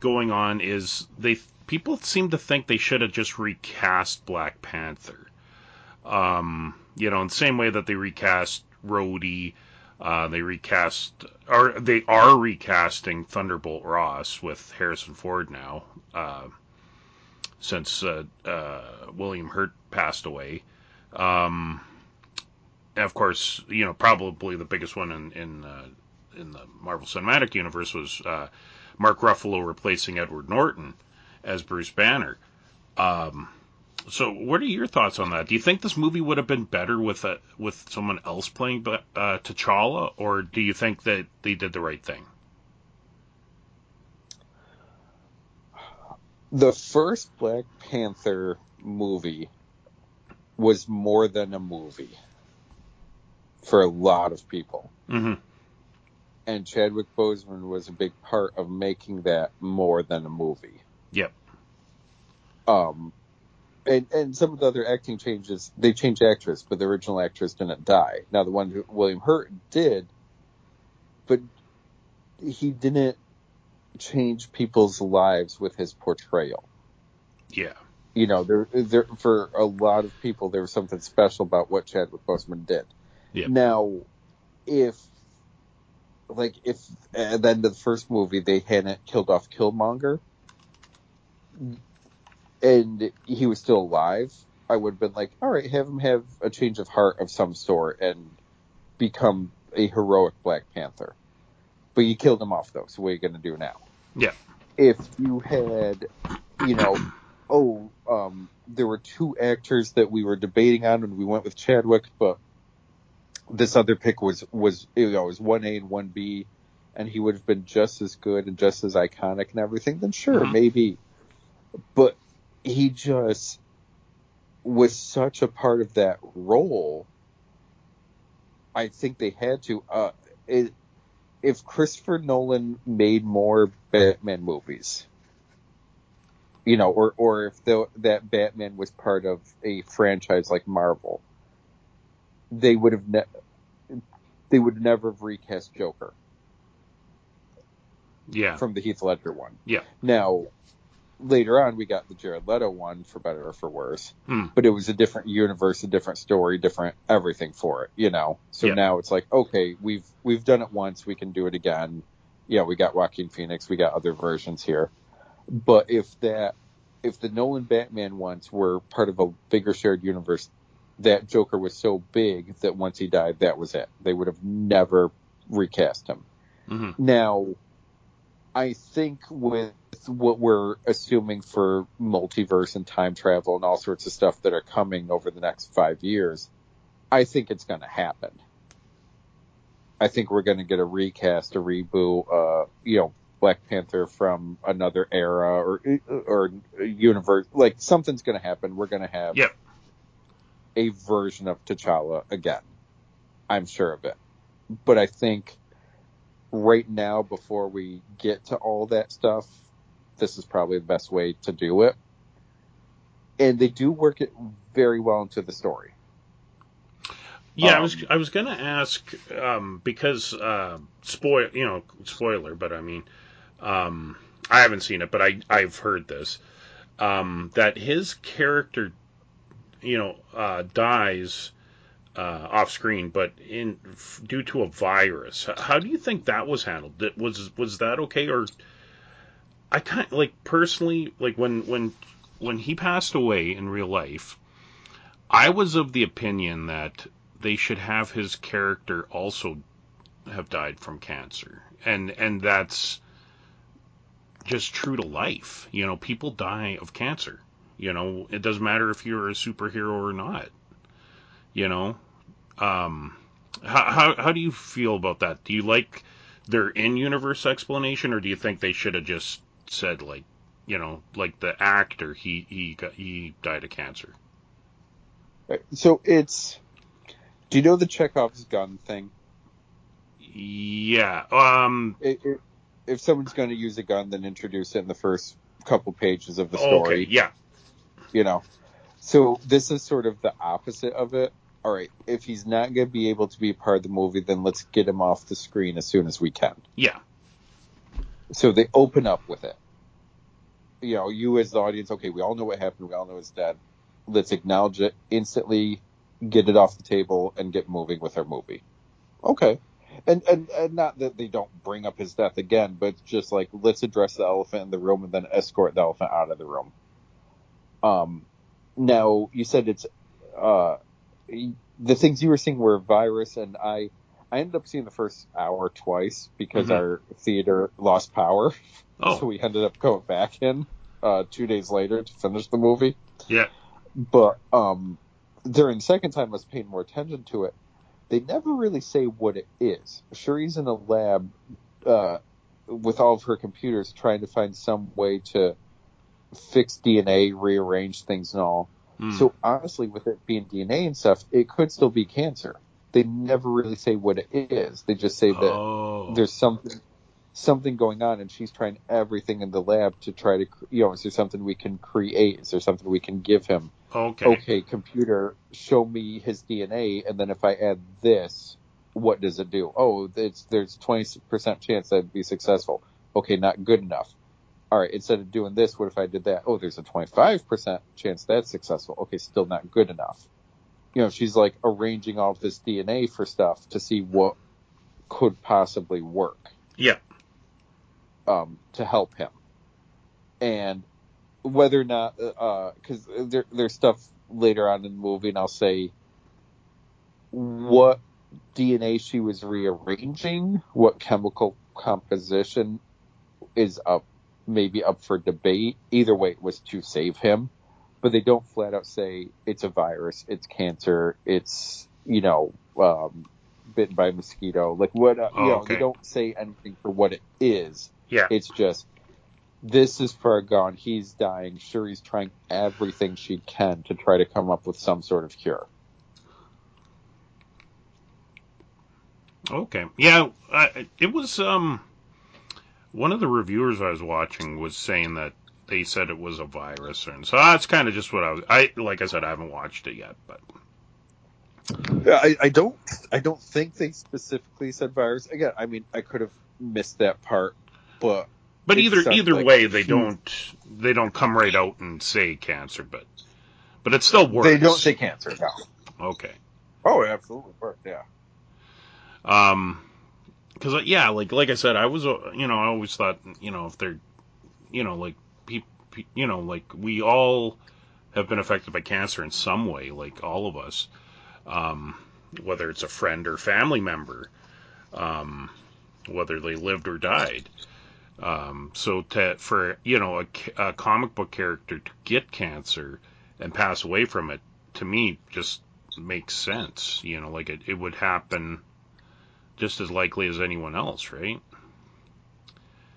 going on is they people seem to think they should have just recast Black Panther. Um, you know, in the same way that they recast Rhodey, uh, they recast, or they are recasting Thunderbolt Ross with Harrison Ford now, uh, since uh, uh, William Hurt passed away. Um, of course, you know, probably the biggest one in in, uh, in the Marvel Cinematic Universe was uh, Mark Ruffalo replacing Edward Norton as Bruce Banner. Um, so, what are your thoughts on that? Do you think this movie would have been better with a, with someone else playing uh, T'Challa, or do you think that they did the right thing? The first Black Panther movie was more than a movie for a lot of people. Mm-hmm. And Chadwick Boseman was a big part of making that more than a movie. Yep. Um, and and some of the other acting changes, they changed actress, but the original actress didn't die. Now the one who William Hurt did, but he didn't change people's lives with his portrayal. Yeah. You know, there, there for a lot of people, there was something special about what Chadwick Boseman did. Yeah. Now, if like if at the end of the first movie they hadn't killed off Killmonger, and he was still alive, I would have been like, all right, have him have a change of heart of some sort and become a heroic Black Panther. But you killed him off though, so what are you going to do now? Yeah. If you had, you know, oh, um, there were two actors that we were debating on and we went with Chadwick, but this other pick was was you know, it was one A and one B, and he would have been just as good and just as iconic and everything. Then sure, Mhm. maybe, but he just was such a part of that role. I think they had to. Uh, it, if Christopher Nolan made more Batman movies, you know, or or if the, that Batman was part of a franchise like Marvel, they would have ne- they would never have recast Joker Yeah. from the Heath Ledger one. Yeah. Now, later on, we got the Jared Leto one for better or for worse, Hmm. but it was a different universe, a different story, different everything for it, you know. So now it's like, okay, we've we've done it once, we can do it again. Yeah, we got Joaquin Phoenix, we got other versions here. But if that if the Nolan Batman ones were part of a bigger shared universe, that Joker was so big that once he died, that was it. They would have never recast him. hmm Now, I think with what we're assuming for multiverse and time travel and all sorts of stuff that are coming over the next five years, I think it's going to happen. I think we're going to get a recast, a reboot, uh, you know, Black Panther from another era or or universe. Like something's going to happen. We're going to have Yep. A version of T'Challa again. I'm sure of it. But I think right now, before we get to all that stuff, this is probably the best way to do it. And they do work it very well into the story. Yeah, I Um, was I was gonna ask um, because uh, spoil you know spoiler, but I mean um, I haven't seen it, but I I've heard this um, that his character you know uh, dies uh, off screen, but in f- due to a virus. How do you think that was handled? Was was that okay or? I kind of like personally like when when when he passed away in real life, I was of the opinion that they should have his character also have died from cancer. And and that's just true to life. You know, people die of cancer. You know, it doesn't matter if you're a superhero or not. You know, um, how how how do you feel about that? Do you like their in-universe explanation, or do you think they should have just said like, you know, like the actor he he got he died of cancer? So it's. Do you know the Chekhov's gun thing? Yeah. Um. It, it, if someone's going to use a gun, then introduce it in the first couple pages of the Okay. story. Yeah. You know. So this is sort of the opposite of it. All right, if he's not going to be able to be a part of the movie, then let's get him off the screen as soon as we can. Yeah. So they open up with it. You know, you as the audience, okay, we all know what happened. We all know it's dead. Let's acknowledge it instantly, get it off the table, and get moving with our movie. Okay. And, and and not that they don't bring up his death again, but just like let's address the elephant in the room and then escort the elephant out of the room. Um, now you said it's uh, the things you were seeing were virus, and I I ended up seeing the first hour twice because Mhm. our theater lost power, [LAUGHS] Oh. so we ended up going back in uh, two days later to finish the movie. Yeah. But um, during the second time, I was paying more attention to it. They never really say what it is. Shuri's in a lab uh, with all of her computers trying to find some way to fix DNA, rearrange things, and all. Hmm. So honestly, with it being DNA and stuff, it could still be cancer. They never really say what it is. They just say that oh. there's something something going on and she's trying everything in the lab to try to, you know, is there something we can create? Is there something we can give him? Okay. Okay, computer, show me his DNA, and then if I add this, what does it do? Oh, it's, there's 20% chance that'd be successful. Okay, not good enough. All right, instead of doing this, what if I did that? Oh, there's a 25% chance that's successful. Okay, still not good enough. You know, she's like arranging all of this DNA for stuff to see what could possibly work Yeah. um, to help him. And whether or not, because there, there's stuff later on in the movie, and I'll say what DNA she was rearranging, what chemical composition is up, maybe up for debate. Either way, it was to save him. But they don't flat out say it's a virus, it's cancer, it's, you know, um, bitten by a mosquito. Like what, uh, you Oh, know, okay. they don't say anything for what it is. Yeah. It's just this is far gone. He's dying. Shuri's trying everything she can to try to come up with some sort of cure. Okay. Yeah, it was um one of the reviewers I was watching was saying that they said it was a virus, and so that's kind of just what I was. I like I said, I haven't watched it yet, but I, I don't I don't think they specifically said virus. Again, I mean I could have missed that part, but but either either like way, they don't they don't come right out and say cancer, but but it still works. they don't say cancer. No. okay. Oh, it absolutely worked. Yeah. Um, because yeah, like like I said, I was uh, you know I always thought you know if they're you know like people you know like we all have been affected by cancer in some way, like all of us, um, whether it's a friend or family member, um, whether they lived or died. Um, so to for you know a, a comic book character to get cancer and pass away from it, to me just makes sense. You know, like it, it would happen just as likely as anyone else, right?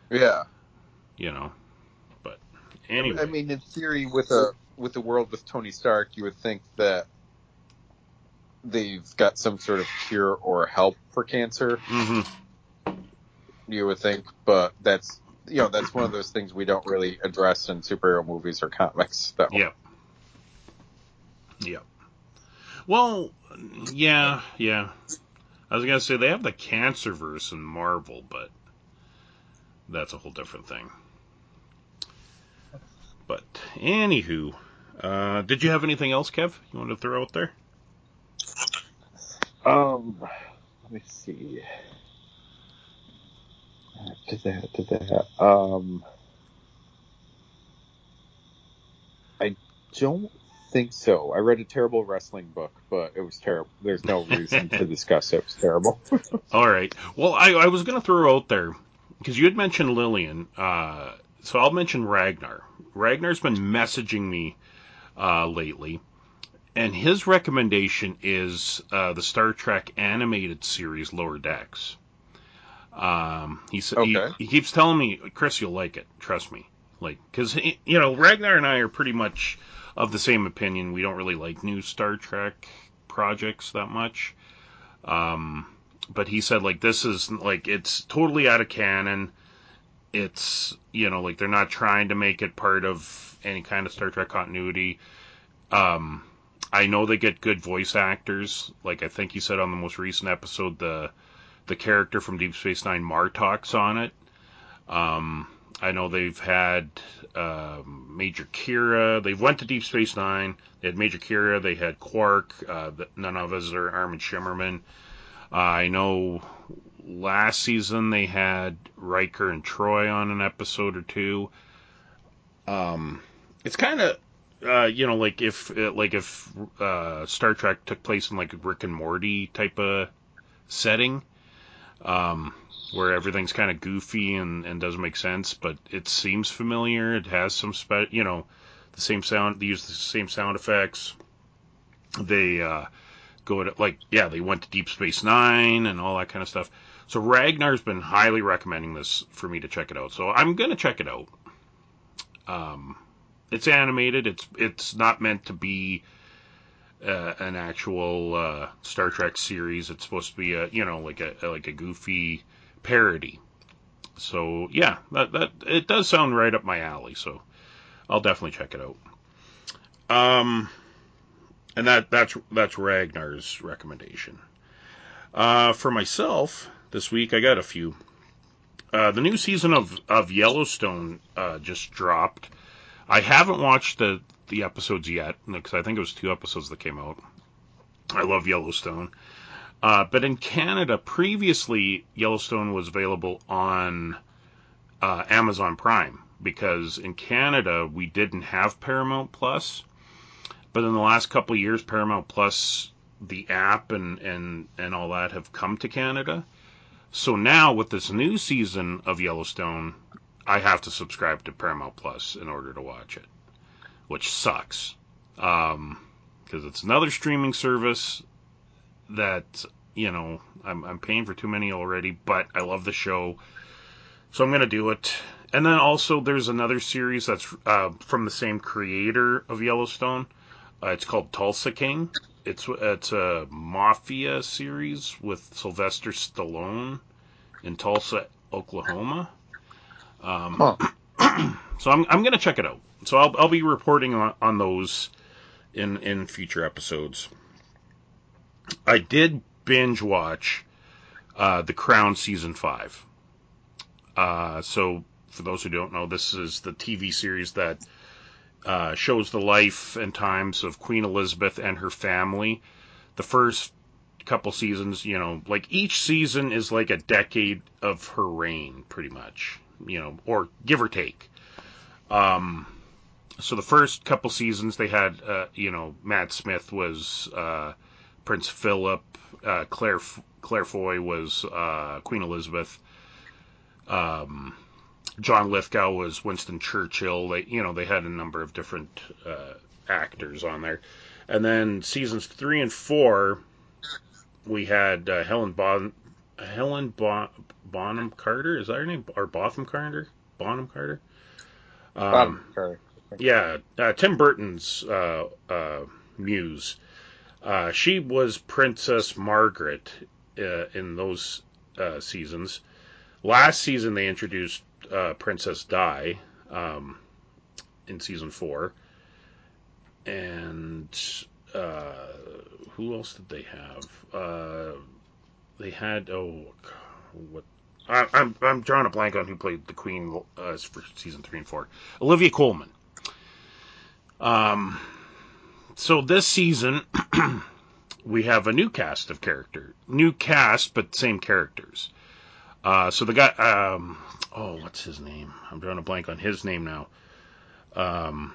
Yeah. You know, but anyway, I mean, in theory, with a with the world with Tony Stark, you would think that they've got some sort of cure or help for cancer. hmm You would think, but that's you know that's one of those things we don't really address in superhero movies or comics. Though. Yep. Yep. Well, yeah, yeah. I was gonna say they have the cancer verse in Marvel, but that's a whole different thing. But anywho, uh, did you have anything else, Kev? You want to throw out there? Um, let me see. To that, to that. Um, I don't think so. I read a terrible wrestling book, but it was terrible. There's no reason to [LAUGHS] discuss it. It was terrible. [LAUGHS] All right. Well, I, I was going to throw out there because you had mentioned Lillian. Uh, so I'll mention Ragnar. Ragnar's been messaging me uh, lately, and his recommendation is uh, the Star Trek animated series Lower Decks. Um, he, sa- he Okay. he keeps telling me, Chris, you'll like it. Trust me. Like, because you know, Ragnar and I are pretty much of the same opinion. We don't really like new Star Trek projects that much. Um, but he said like this is like it's totally out of canon. It's you know like they're not trying to make it part of any kind of Star Trek continuity. Um, I know they get good voice actors. Like I think he said on the most recent episode, the the character from Deep Space Nine Martok's on it. Um, I know they've had um, Major Kira. They went to Deep Space Nine. They had Major Kira. They had Quark. Uh, Nana Visitor Armin Shimerman. Uh, I know last season they had Riker and Troi on an episode or two. Um, it's kind of uh, you know like if uh, like if uh, Star Trek took place in like a Rick and Morty type of setting, um, where everything's kind of goofy and, and doesn't make sense, but it seems familiar. It has some spe- you know the same sound. They use the same sound effects. They uh, go to like yeah they went to Deep Space Nine and all that kind of stuff. So Ragnar's been highly recommending this for me to check it out. So I'm gonna check it out. Um, it's animated. It's it's not meant to be uh, an actual uh, Star Trek series. It's supposed to be a you know like a like a goofy parody. So yeah, that that it does sound right up my alley. So I'll definitely check it out. Um, and that that's that's Ragnar's recommendation. Uh, for myself this week, I got a few. Uh, the new season of of Yellowstone uh, just dropped. I haven't watched the the episodes yet because I think it was two episodes that came out. I love Yellowstone. Uh, but in Canada, previously Yellowstone was available on uh, Amazon Prime because in Canada we didn't have Paramount Plus. But in the last couple of years, Paramount Plus, the app and, and, and all that have come to Canada. So now with this new season of Yellowstone, I have to subscribe to Paramount Plus in order to watch it, which sucks. Um, because it's another streaming service that you know I'm, I'm paying for too many already, but I love the show, so I'm gonna do it. And then also there's another series that's uh, from the same creator of Yellowstone. Uh, it's called Tulsa King. It's it's a mafia series with Sylvester Stallone in Tulsa, Oklahoma. Um, Huh. [CLEARS THROAT] so I'm I'm gonna check it out. So I'll I'll be reporting on, on those in in future episodes. I did binge watch uh, The Crown season five. Uh, so for those who don't know, this is the TV series that uh, shows the life and times of Queen Elizabeth and her family. The first couple seasons, you know, like each season is like a decade of her reign, pretty much, you know, or give or take. Um, so the first couple seasons they had, uh, you know, Matt Smith was uh, Prince Philip, uh, Claire Claire Foy was uh, Queen Elizabeth. Um, John Lithgow was Winston Churchill. They, you know, they had a number of different uh, actors on there. And then seasons three and four, we had uh, Helen bon- Helen bon- Bonham Carter. Is that her name? Or Botham Carter? Bonham Carter. Um, Bob Carter. yeah, uh, Tim Burton's uh, uh, muse. Uh, she was Princess Margaret uh, in those uh, seasons. Last season they introduced uh, Princess Di um, in season four, and uh, who else did they have? Uh, they had oh, what? I, I'm I'm drawing a blank on who played the Queen for season three and four. Olivia Colman. Um, so this season [CLEARS THROAT] we have a new cast of character, new cast but same characters. Uh, so the guy, um, oh, what's his name? I'm drawing a blank on his name now. Um,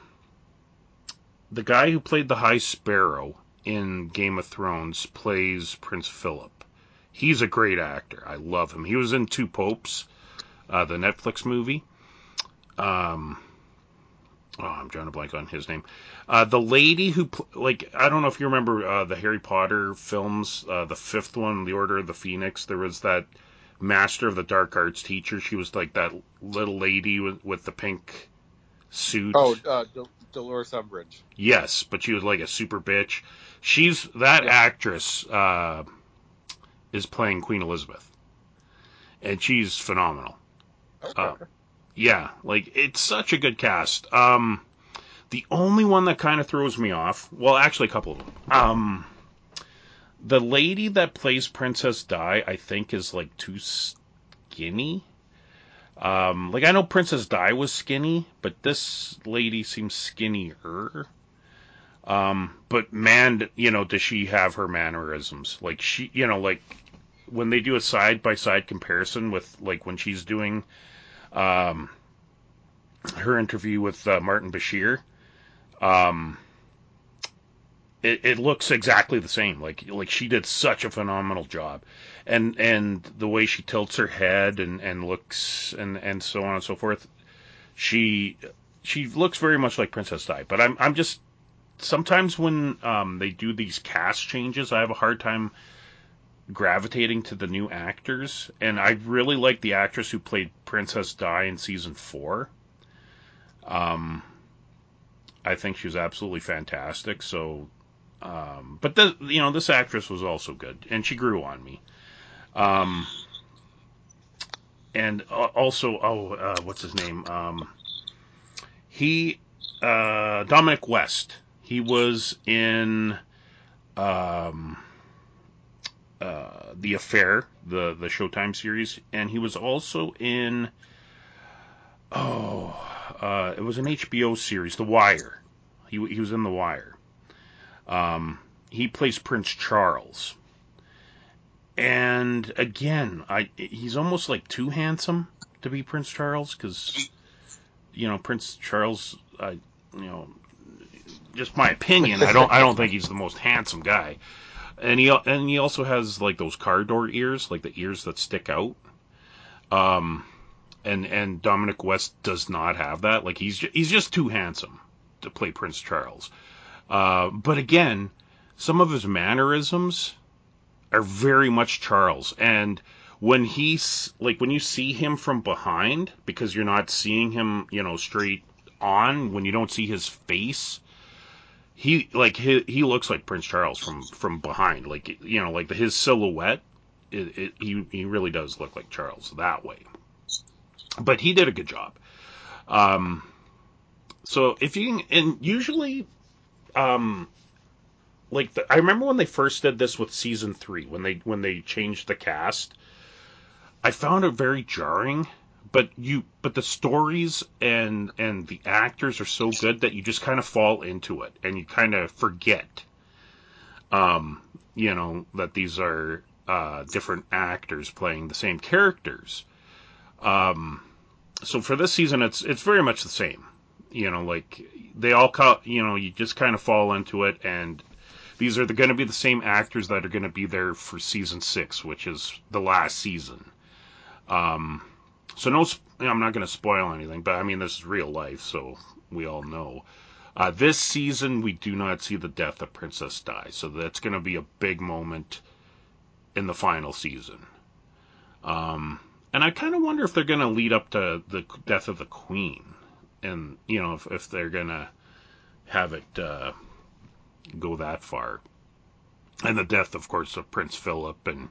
the guy who played the High Sparrow in Game of Thrones plays Prince Philip. He's a great actor. I love him. He was in Two Popes, uh, the Netflix movie. Um, oh, I'm drawing a blank on his name. Uh, the lady who, pl- like, I don't know if you remember uh, the Harry Potter films, uh, the fifth one, The Order of the Phoenix. There was that Master of the Dark Arts teacher. She was like that little lady with, with the pink suit. Oh, uh, Dol- Dolores Umbridge. Yes, but she was like a super bitch. She's that Yeah. actress uh, is playing Queen Elizabeth, and she's phenomenal. Okay. Yeah, like it's such a good cast. Um, the only one that kind of throws me off, well, actually, a couple of them. Um, the lady that plays Princess Di, I think, is like too skinny. Um, like I know Princess Di was skinny, but this lady seems skinnier. Um, but man, you know, does she have her mannerisms? Like she, you know, like when they do a side by side comparison with like when she's doing um, her interview with uh, Martin Bashir, um, it, it looks exactly the same. Like like she did such a phenomenal job, and and the way she tilts her head and and looks and and so on and so forth, she she looks very much like Princess Di. But I'm I'm just sometimes when um, they do these cast changes, I have a hard time gravitating to the new actors, and I really like the actress who played Princess Di in season four. Um, I think she was absolutely fantastic. So, um, but the you know this actress was also good, and she grew on me. Um, and uh, also, oh, uh, what's his name? Um, he, uh, Dominic West. He was in um, uh, The Affair, the the Showtime series, and he was also in oh, uh, it was an HBO series, The Wire. He he was in The Wire. Um, he plays Prince Charles, and again, I he's almost like too handsome to be Prince Charles because you know Prince Charles, I you know just my opinion, I don't I don't think he's the most handsome guy. And he and he also has like those car door ears, like the ears that stick out. Um, and and Dominic West does not have that. Like he's he's just too handsome to play Prince Charles. Uh, but again, some of his mannerisms are very much Charles. And when he's like when you see him from behind, because you're not seeing him, you know, straight on, when you don't see his face, he like he, he looks like Prince Charles from from behind. Like you know, like the, his silhouette, it, it, he he really does look like Charles that way. But he did a good job. Um, so if you can, and usually, um, like the, I remember when they first did this with season three when they when they changed the cast, I found it very jarring but you but the stories and and the actors are so good that you just kind of fall into it and you kind of forget um you know that these are uh different actors playing the same characters. Um so for this season it's it's very much the same. You know like they all co- you know you just kind of fall into it and these are going to be the same actors that are going to be there for season 6 which is the last season. Um so no, I'm not going to spoil anything, but I mean this is real life, so we all know. Uh, this season, we do not see the death of Princess Di, so that's going to be a big moment in the final season. Um, and I kind of wonder if they're going to lead up to the death of the Queen, and you know if, if they're going to have it uh, go that far. And the death, of course, of Prince Philip and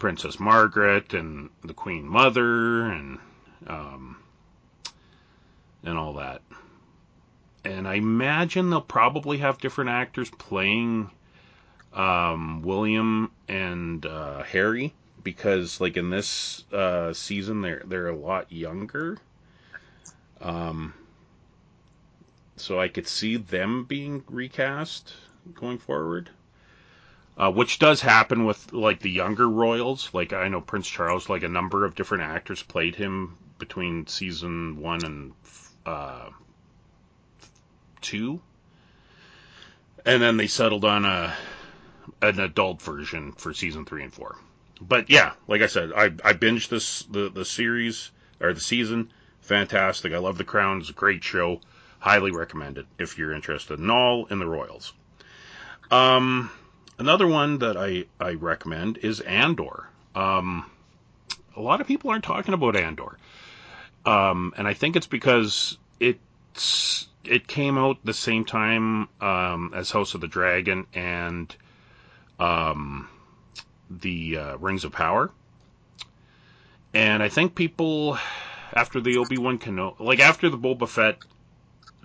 Princess Margaret and the Queen Mother and um, and all that. And I imagine they'll probably have different actors playing um, William and uh, Harry because, like in this uh, season, they're they're a lot younger. Um, so I could see them being recast going forward uh, which does happen with like the younger royals. Like I know Prince Charles, like a number of different actors played him between season one and uh, two, and then they settled on a an adult version for season three and four. But yeah, like I said, I I binged this the the series or the season. Fantastic. I love The Crown. It's a great show. Highly recommended if you're interested in all in the Royals. Um, Another one that I, I recommend is Andor. Um, a lot of people aren't talking about Andor. Um, and I think it's because it's it came out the same time um, as House of the Dragon and um, the uh, Rings of Power. And I think people after the Obi Wan Kenobi, like after the Boba Fett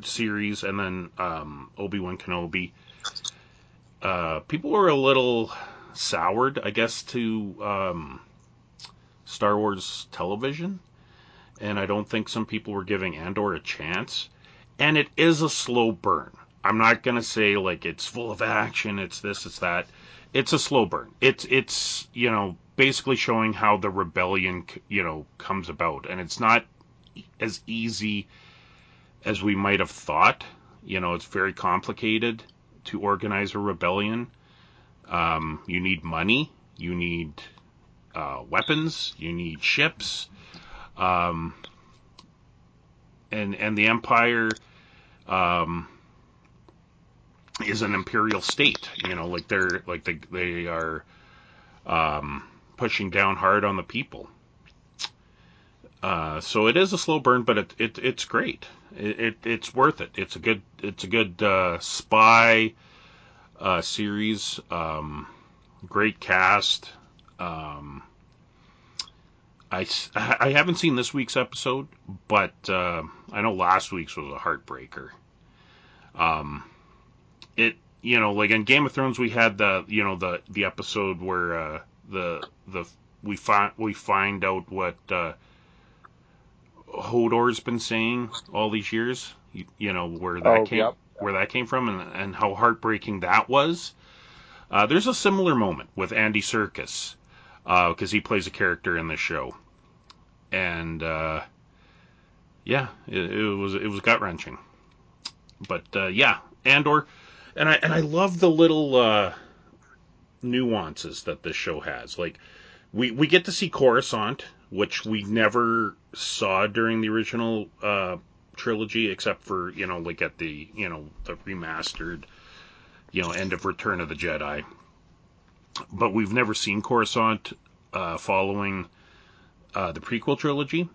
series, and then um, Obi Wan Kenobi, uh, people were a little soured, I guess, to um, Star Wars television, and I don't think some people were giving Andor a chance. And it is a slow burn. I'm not gonna say like it's full of action, it's this, it's that. It's a slow burn. It's it's you know basically showing how the rebellion you know comes about, and it's not as easy as we might have thought. You know, it's very complicated to organize a rebellion. Um, you need money, you need uh, weapons, you need ships, um, and and the empire um, is an imperial state. You know, like they're like they they are um, pushing down hard on the people. Uh, so it is a slow burn, but it, it it's great. It, it, it's worth it. It's a good it's a good uh, spy uh, series. Um, great cast. Um, I, I haven't seen this week's episode, but uh, I know last week's was a heartbreaker. Um, it you know like in Game of Thrones we had the you know the the episode where uh, the the we find we find out what uh, Hodor's been saying all these years. You, you know where that Oh, came yep. where that came from and, and how heartbreaking that was. Uh, there's a similar moment with Andy Serkis because he plays a character in this show, and uh, yeah, it, it was it was gut wrenching. But uh, yeah, Andor, and I and I love the little uh, nuances that this show has. Like we we get to see Coruscant, which we never saw during the original uh, trilogy, except for you know like at the you know the remastered you know end of Return of the Jedi. But we've never seen Coruscant uh, following uh, the prequel trilogy.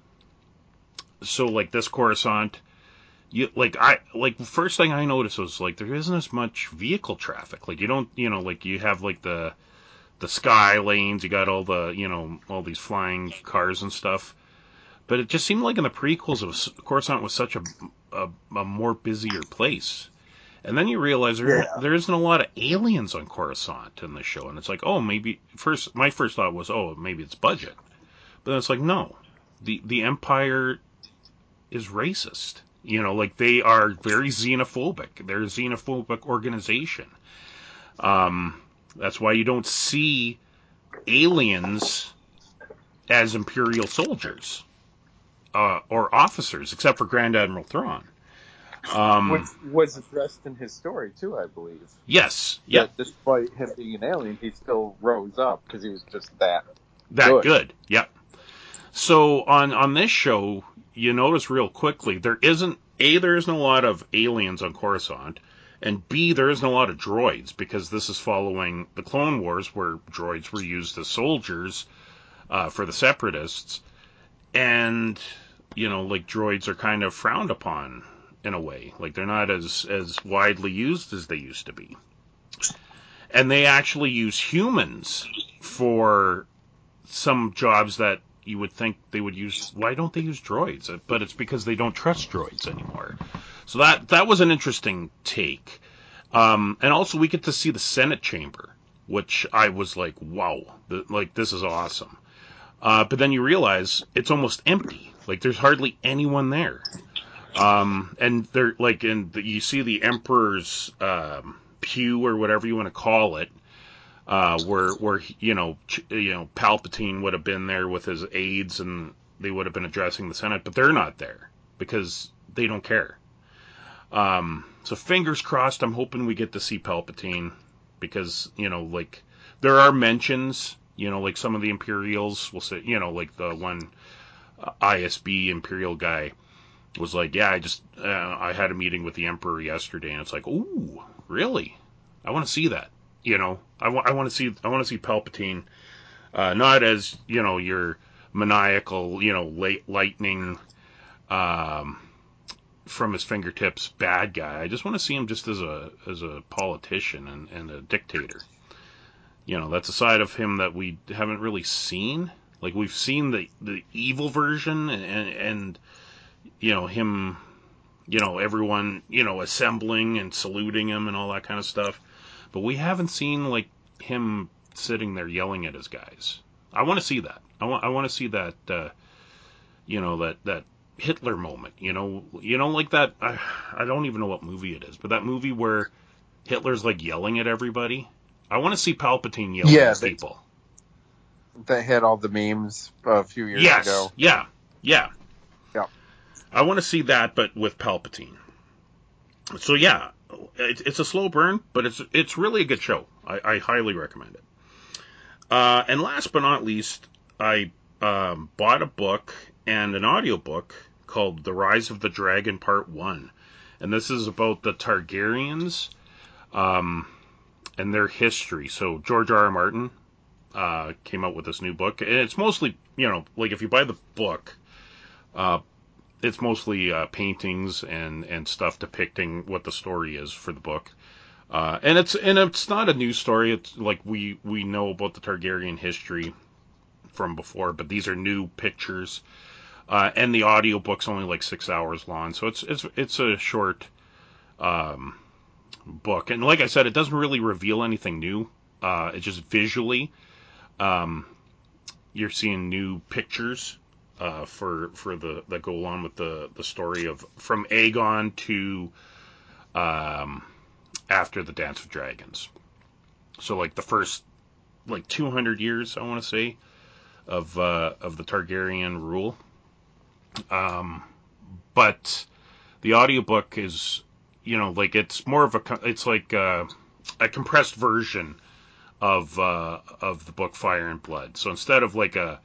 So like this Coruscant, you like I like first thing I noticed was like there isn't as much vehicle traffic. Like you don't you know like you have like the the sky lanes, you got all the you know all these flying cars and stuff. But it just seemed like in the prequels, it was, Coruscant was such a, a a more busier place. And then you realize there Yeah. there isn't a lot of aliens on Coruscant in the show, and it's like, oh, maybe first my first thought was, oh, maybe it's budget, but then it's like, no, the the Empire is racist. You know, like they are very xenophobic. They're a xenophobic organization. Um, that's why you don't see aliens as Imperial soldiers uh, or officers, except for Grand Admiral Thrawn. Um, Which was addressed in his story too, I believe. yes, yeah, That despite him being an alien, he still rose up because he was just that. that good. good. Yep. So on on this show, you notice real quickly there isn't a there isn't a lot of aliens on Coruscant, and b there isn't a lot of droids because this is following the Clone Wars where droids were used as soldiers uh, for the Separatists, and you know like droids are kind of frowned upon in a way, like they're not as as widely used as they used to be, and they actually use humans for some jobs that you would think they would use. Why don't they use droids? But it's because they don't trust droids anymore. So that that was an interesting take. Um, and also we get to see the Senate chamber, which I was like, wow, th- like this is awesome. Uh, but then you realize it's almost empty. Like there's hardly anyone there. Um, and they're like, and the, you see the Emperor's um, pew or whatever you want to call it, uh, where where you know you know Palpatine would have been there with his aides and they would have been addressing the Senate, but they're not there because they don't care. Um, so fingers crossed. I'm hoping we get to see Palpatine because you know like there are mentions. You know, like some of the Imperials will say, you know, like the one uh, ISB Imperial guy was like, yeah, I just uh, I had a meeting with the Emperor yesterday, and it's like, ooh, really? I want to see that. You know, I want I want to see I want to see Palpatine, uh, not as you know your maniacal, you know, late lightning, um, from his fingertips bad guy. I just want to see him just as a as a politician and, and a dictator. You know, that's a side of him that we haven't really seen. Like we've seen the the evil version and and, and you know him, you know everyone you know assembling and saluting him and all that kind of stuff, but we haven't seen like him sitting there yelling at his guys. I want to see that. I want I want to see that. Uh, you know that that Hitler moment. You know you know like that. I, I don't even know what movie it is, but that movie where Hitler's like yelling at everybody. I want to see Palpatine yelling Yeah, at they- people. That had all the memes a few years yes. ago. Yeah. Yeah. Yeah. I want to see that, but with Palpatine. So yeah, it, it's a slow burn, but it's it's really a good show. I, I highly recommend it. Uh, and last but not least, I um, bought a book and an audiobook called The Rise of the Dragon Part One, and this is about the Targaryens um, and their history. So George R. R. Martin uh, came out with this new book, and it's mostly you know like if you buy the book, uh, it's mostly uh, paintings and and stuff depicting what the story is for the book. Uh, and it's and it's not a new story. It's like we we know about the Targaryen history from before, but these are new pictures. Uh, and the audiobook's only like six hours long, so it's it's it's a short um, book. And like I said, it doesn't really reveal anything new. Uh, it just visually, um, you're seeing new pictures uh, for for the that go along with the the story of from Aegon to um, after the Dance of Dragons. So like the first like 200 years, I want to say, of uh, of the Targaryen rule. Um, but the audiobook is, you know, like it's more of a it's like uh, a compressed version of uh, of the book Fire and Blood. So instead of like a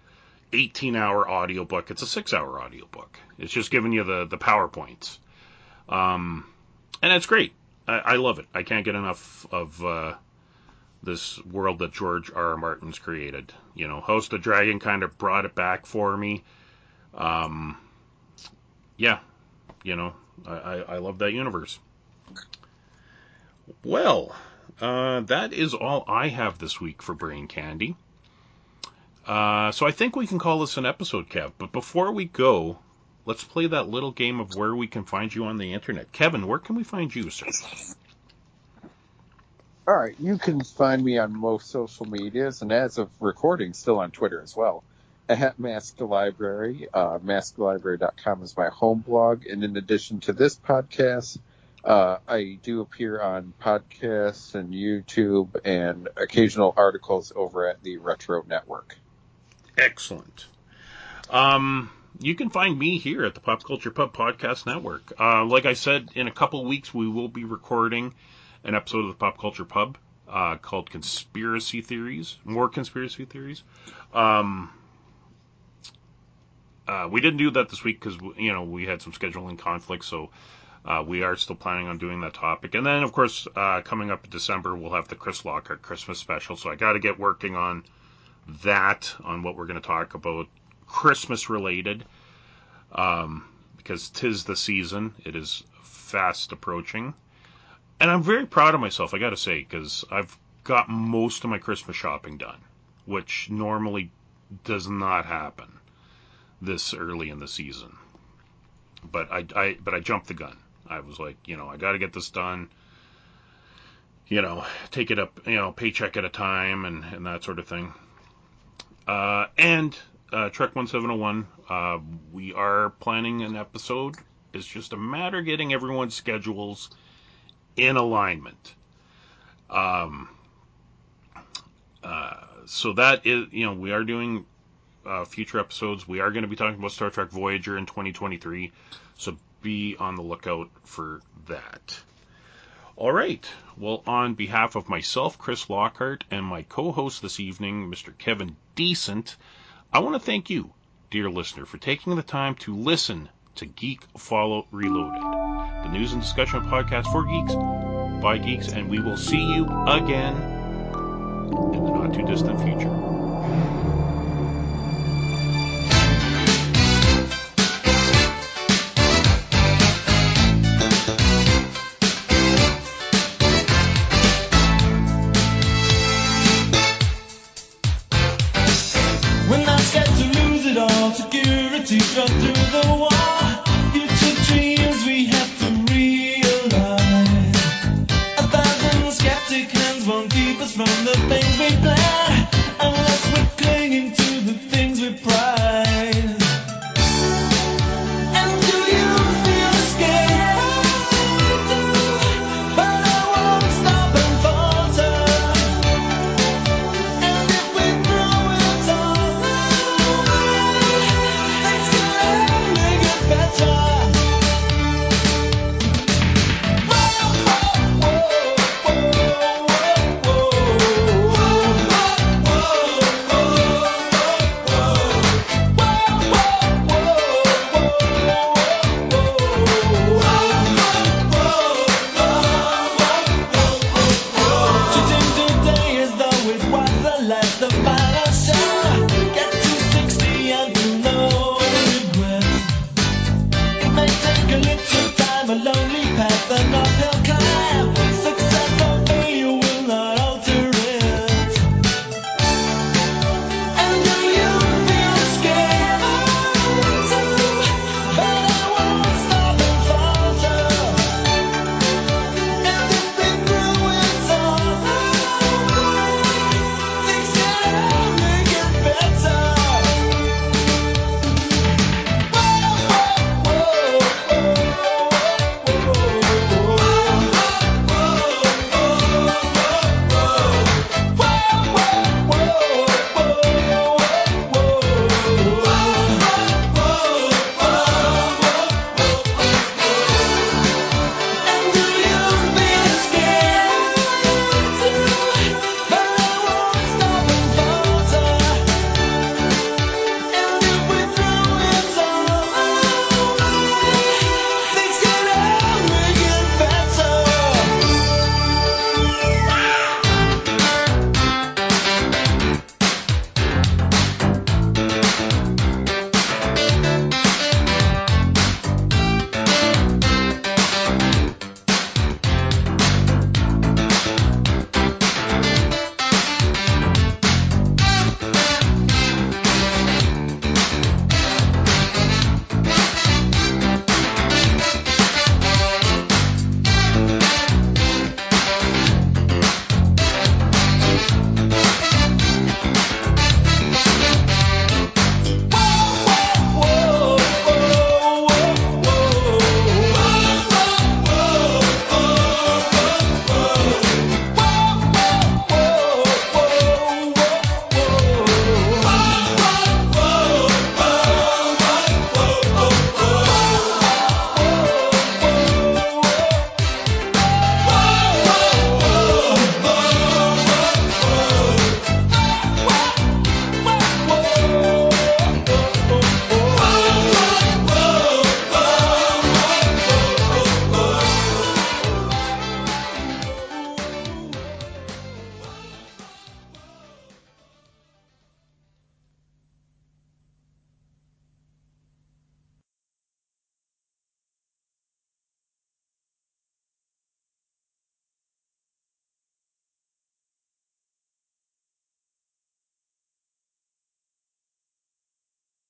18 hour audiobook, it's a six hour audiobook. It's just giving you the the powerpoints. Um, and it's great. I, I, love it. I can't get enough of uh, this world that George R. R. Martin's created. You know, House of the Dragon kind of brought it back for me. Um, yeah, you know, I, I love that universe. Well, uh, that is all I have this week for Brain Candy. Uh, so I think we can call this an episode, Kev. But before we go, let's play that little game of where we can find you on the internet. Kevin, where can we find you, sir? All right, you can find me on most social medias, and as of recording, still on Twitter as well. At Masked Library, uh, maskedlibrary.com is my home blog, and in addition to this podcast, uh, I do appear on podcasts and YouTube and occasional articles over at the Retro Network. Excellent. Um, you can find me here at the Pop Culture Pub Podcast Network. Uh, like I said, in a couple weeks we will be recording an episode of the Pop Culture Pub uh, called Conspiracy Theories, more conspiracy theories. Um, uh, we didn't do that this week because you know we had some scheduling conflicts, so uh, we are still planning on doing that topic. And then, of course, uh, coming up in December, we'll have the Chris Lockhart Christmas special. So I got to get working on that, on what we're going to talk about Christmas related, um, because tis the season. It is fast approaching and I'm very proud of myself, I got to say, because I've got most of my Christmas shopping done, which normally does not happen this early in the season. But I, I but I jumped the gun. I was like, you know, I got to get this done. You know, take it up, you know, paycheck at a time and, and that sort of thing. Uh, and uh, Trek 1701, uh, we are planning an episode. It's just a matter of getting everyone's schedules in alignment. Um, uh, so that is, you know, we are doing uh, future episodes. We are going to be talking about Star Trek Voyager in 2023, so be on the lookout for that. All right. Well, on behalf of myself, Chris Lockhart, and my co-host this evening, Mr. Kevin Decent, I want to thank you, dear listener, for taking the time to listen to Geek Fallout Reloaded, the news and discussion podcast for geeks by geeks, and we will see you again in the not too distant future.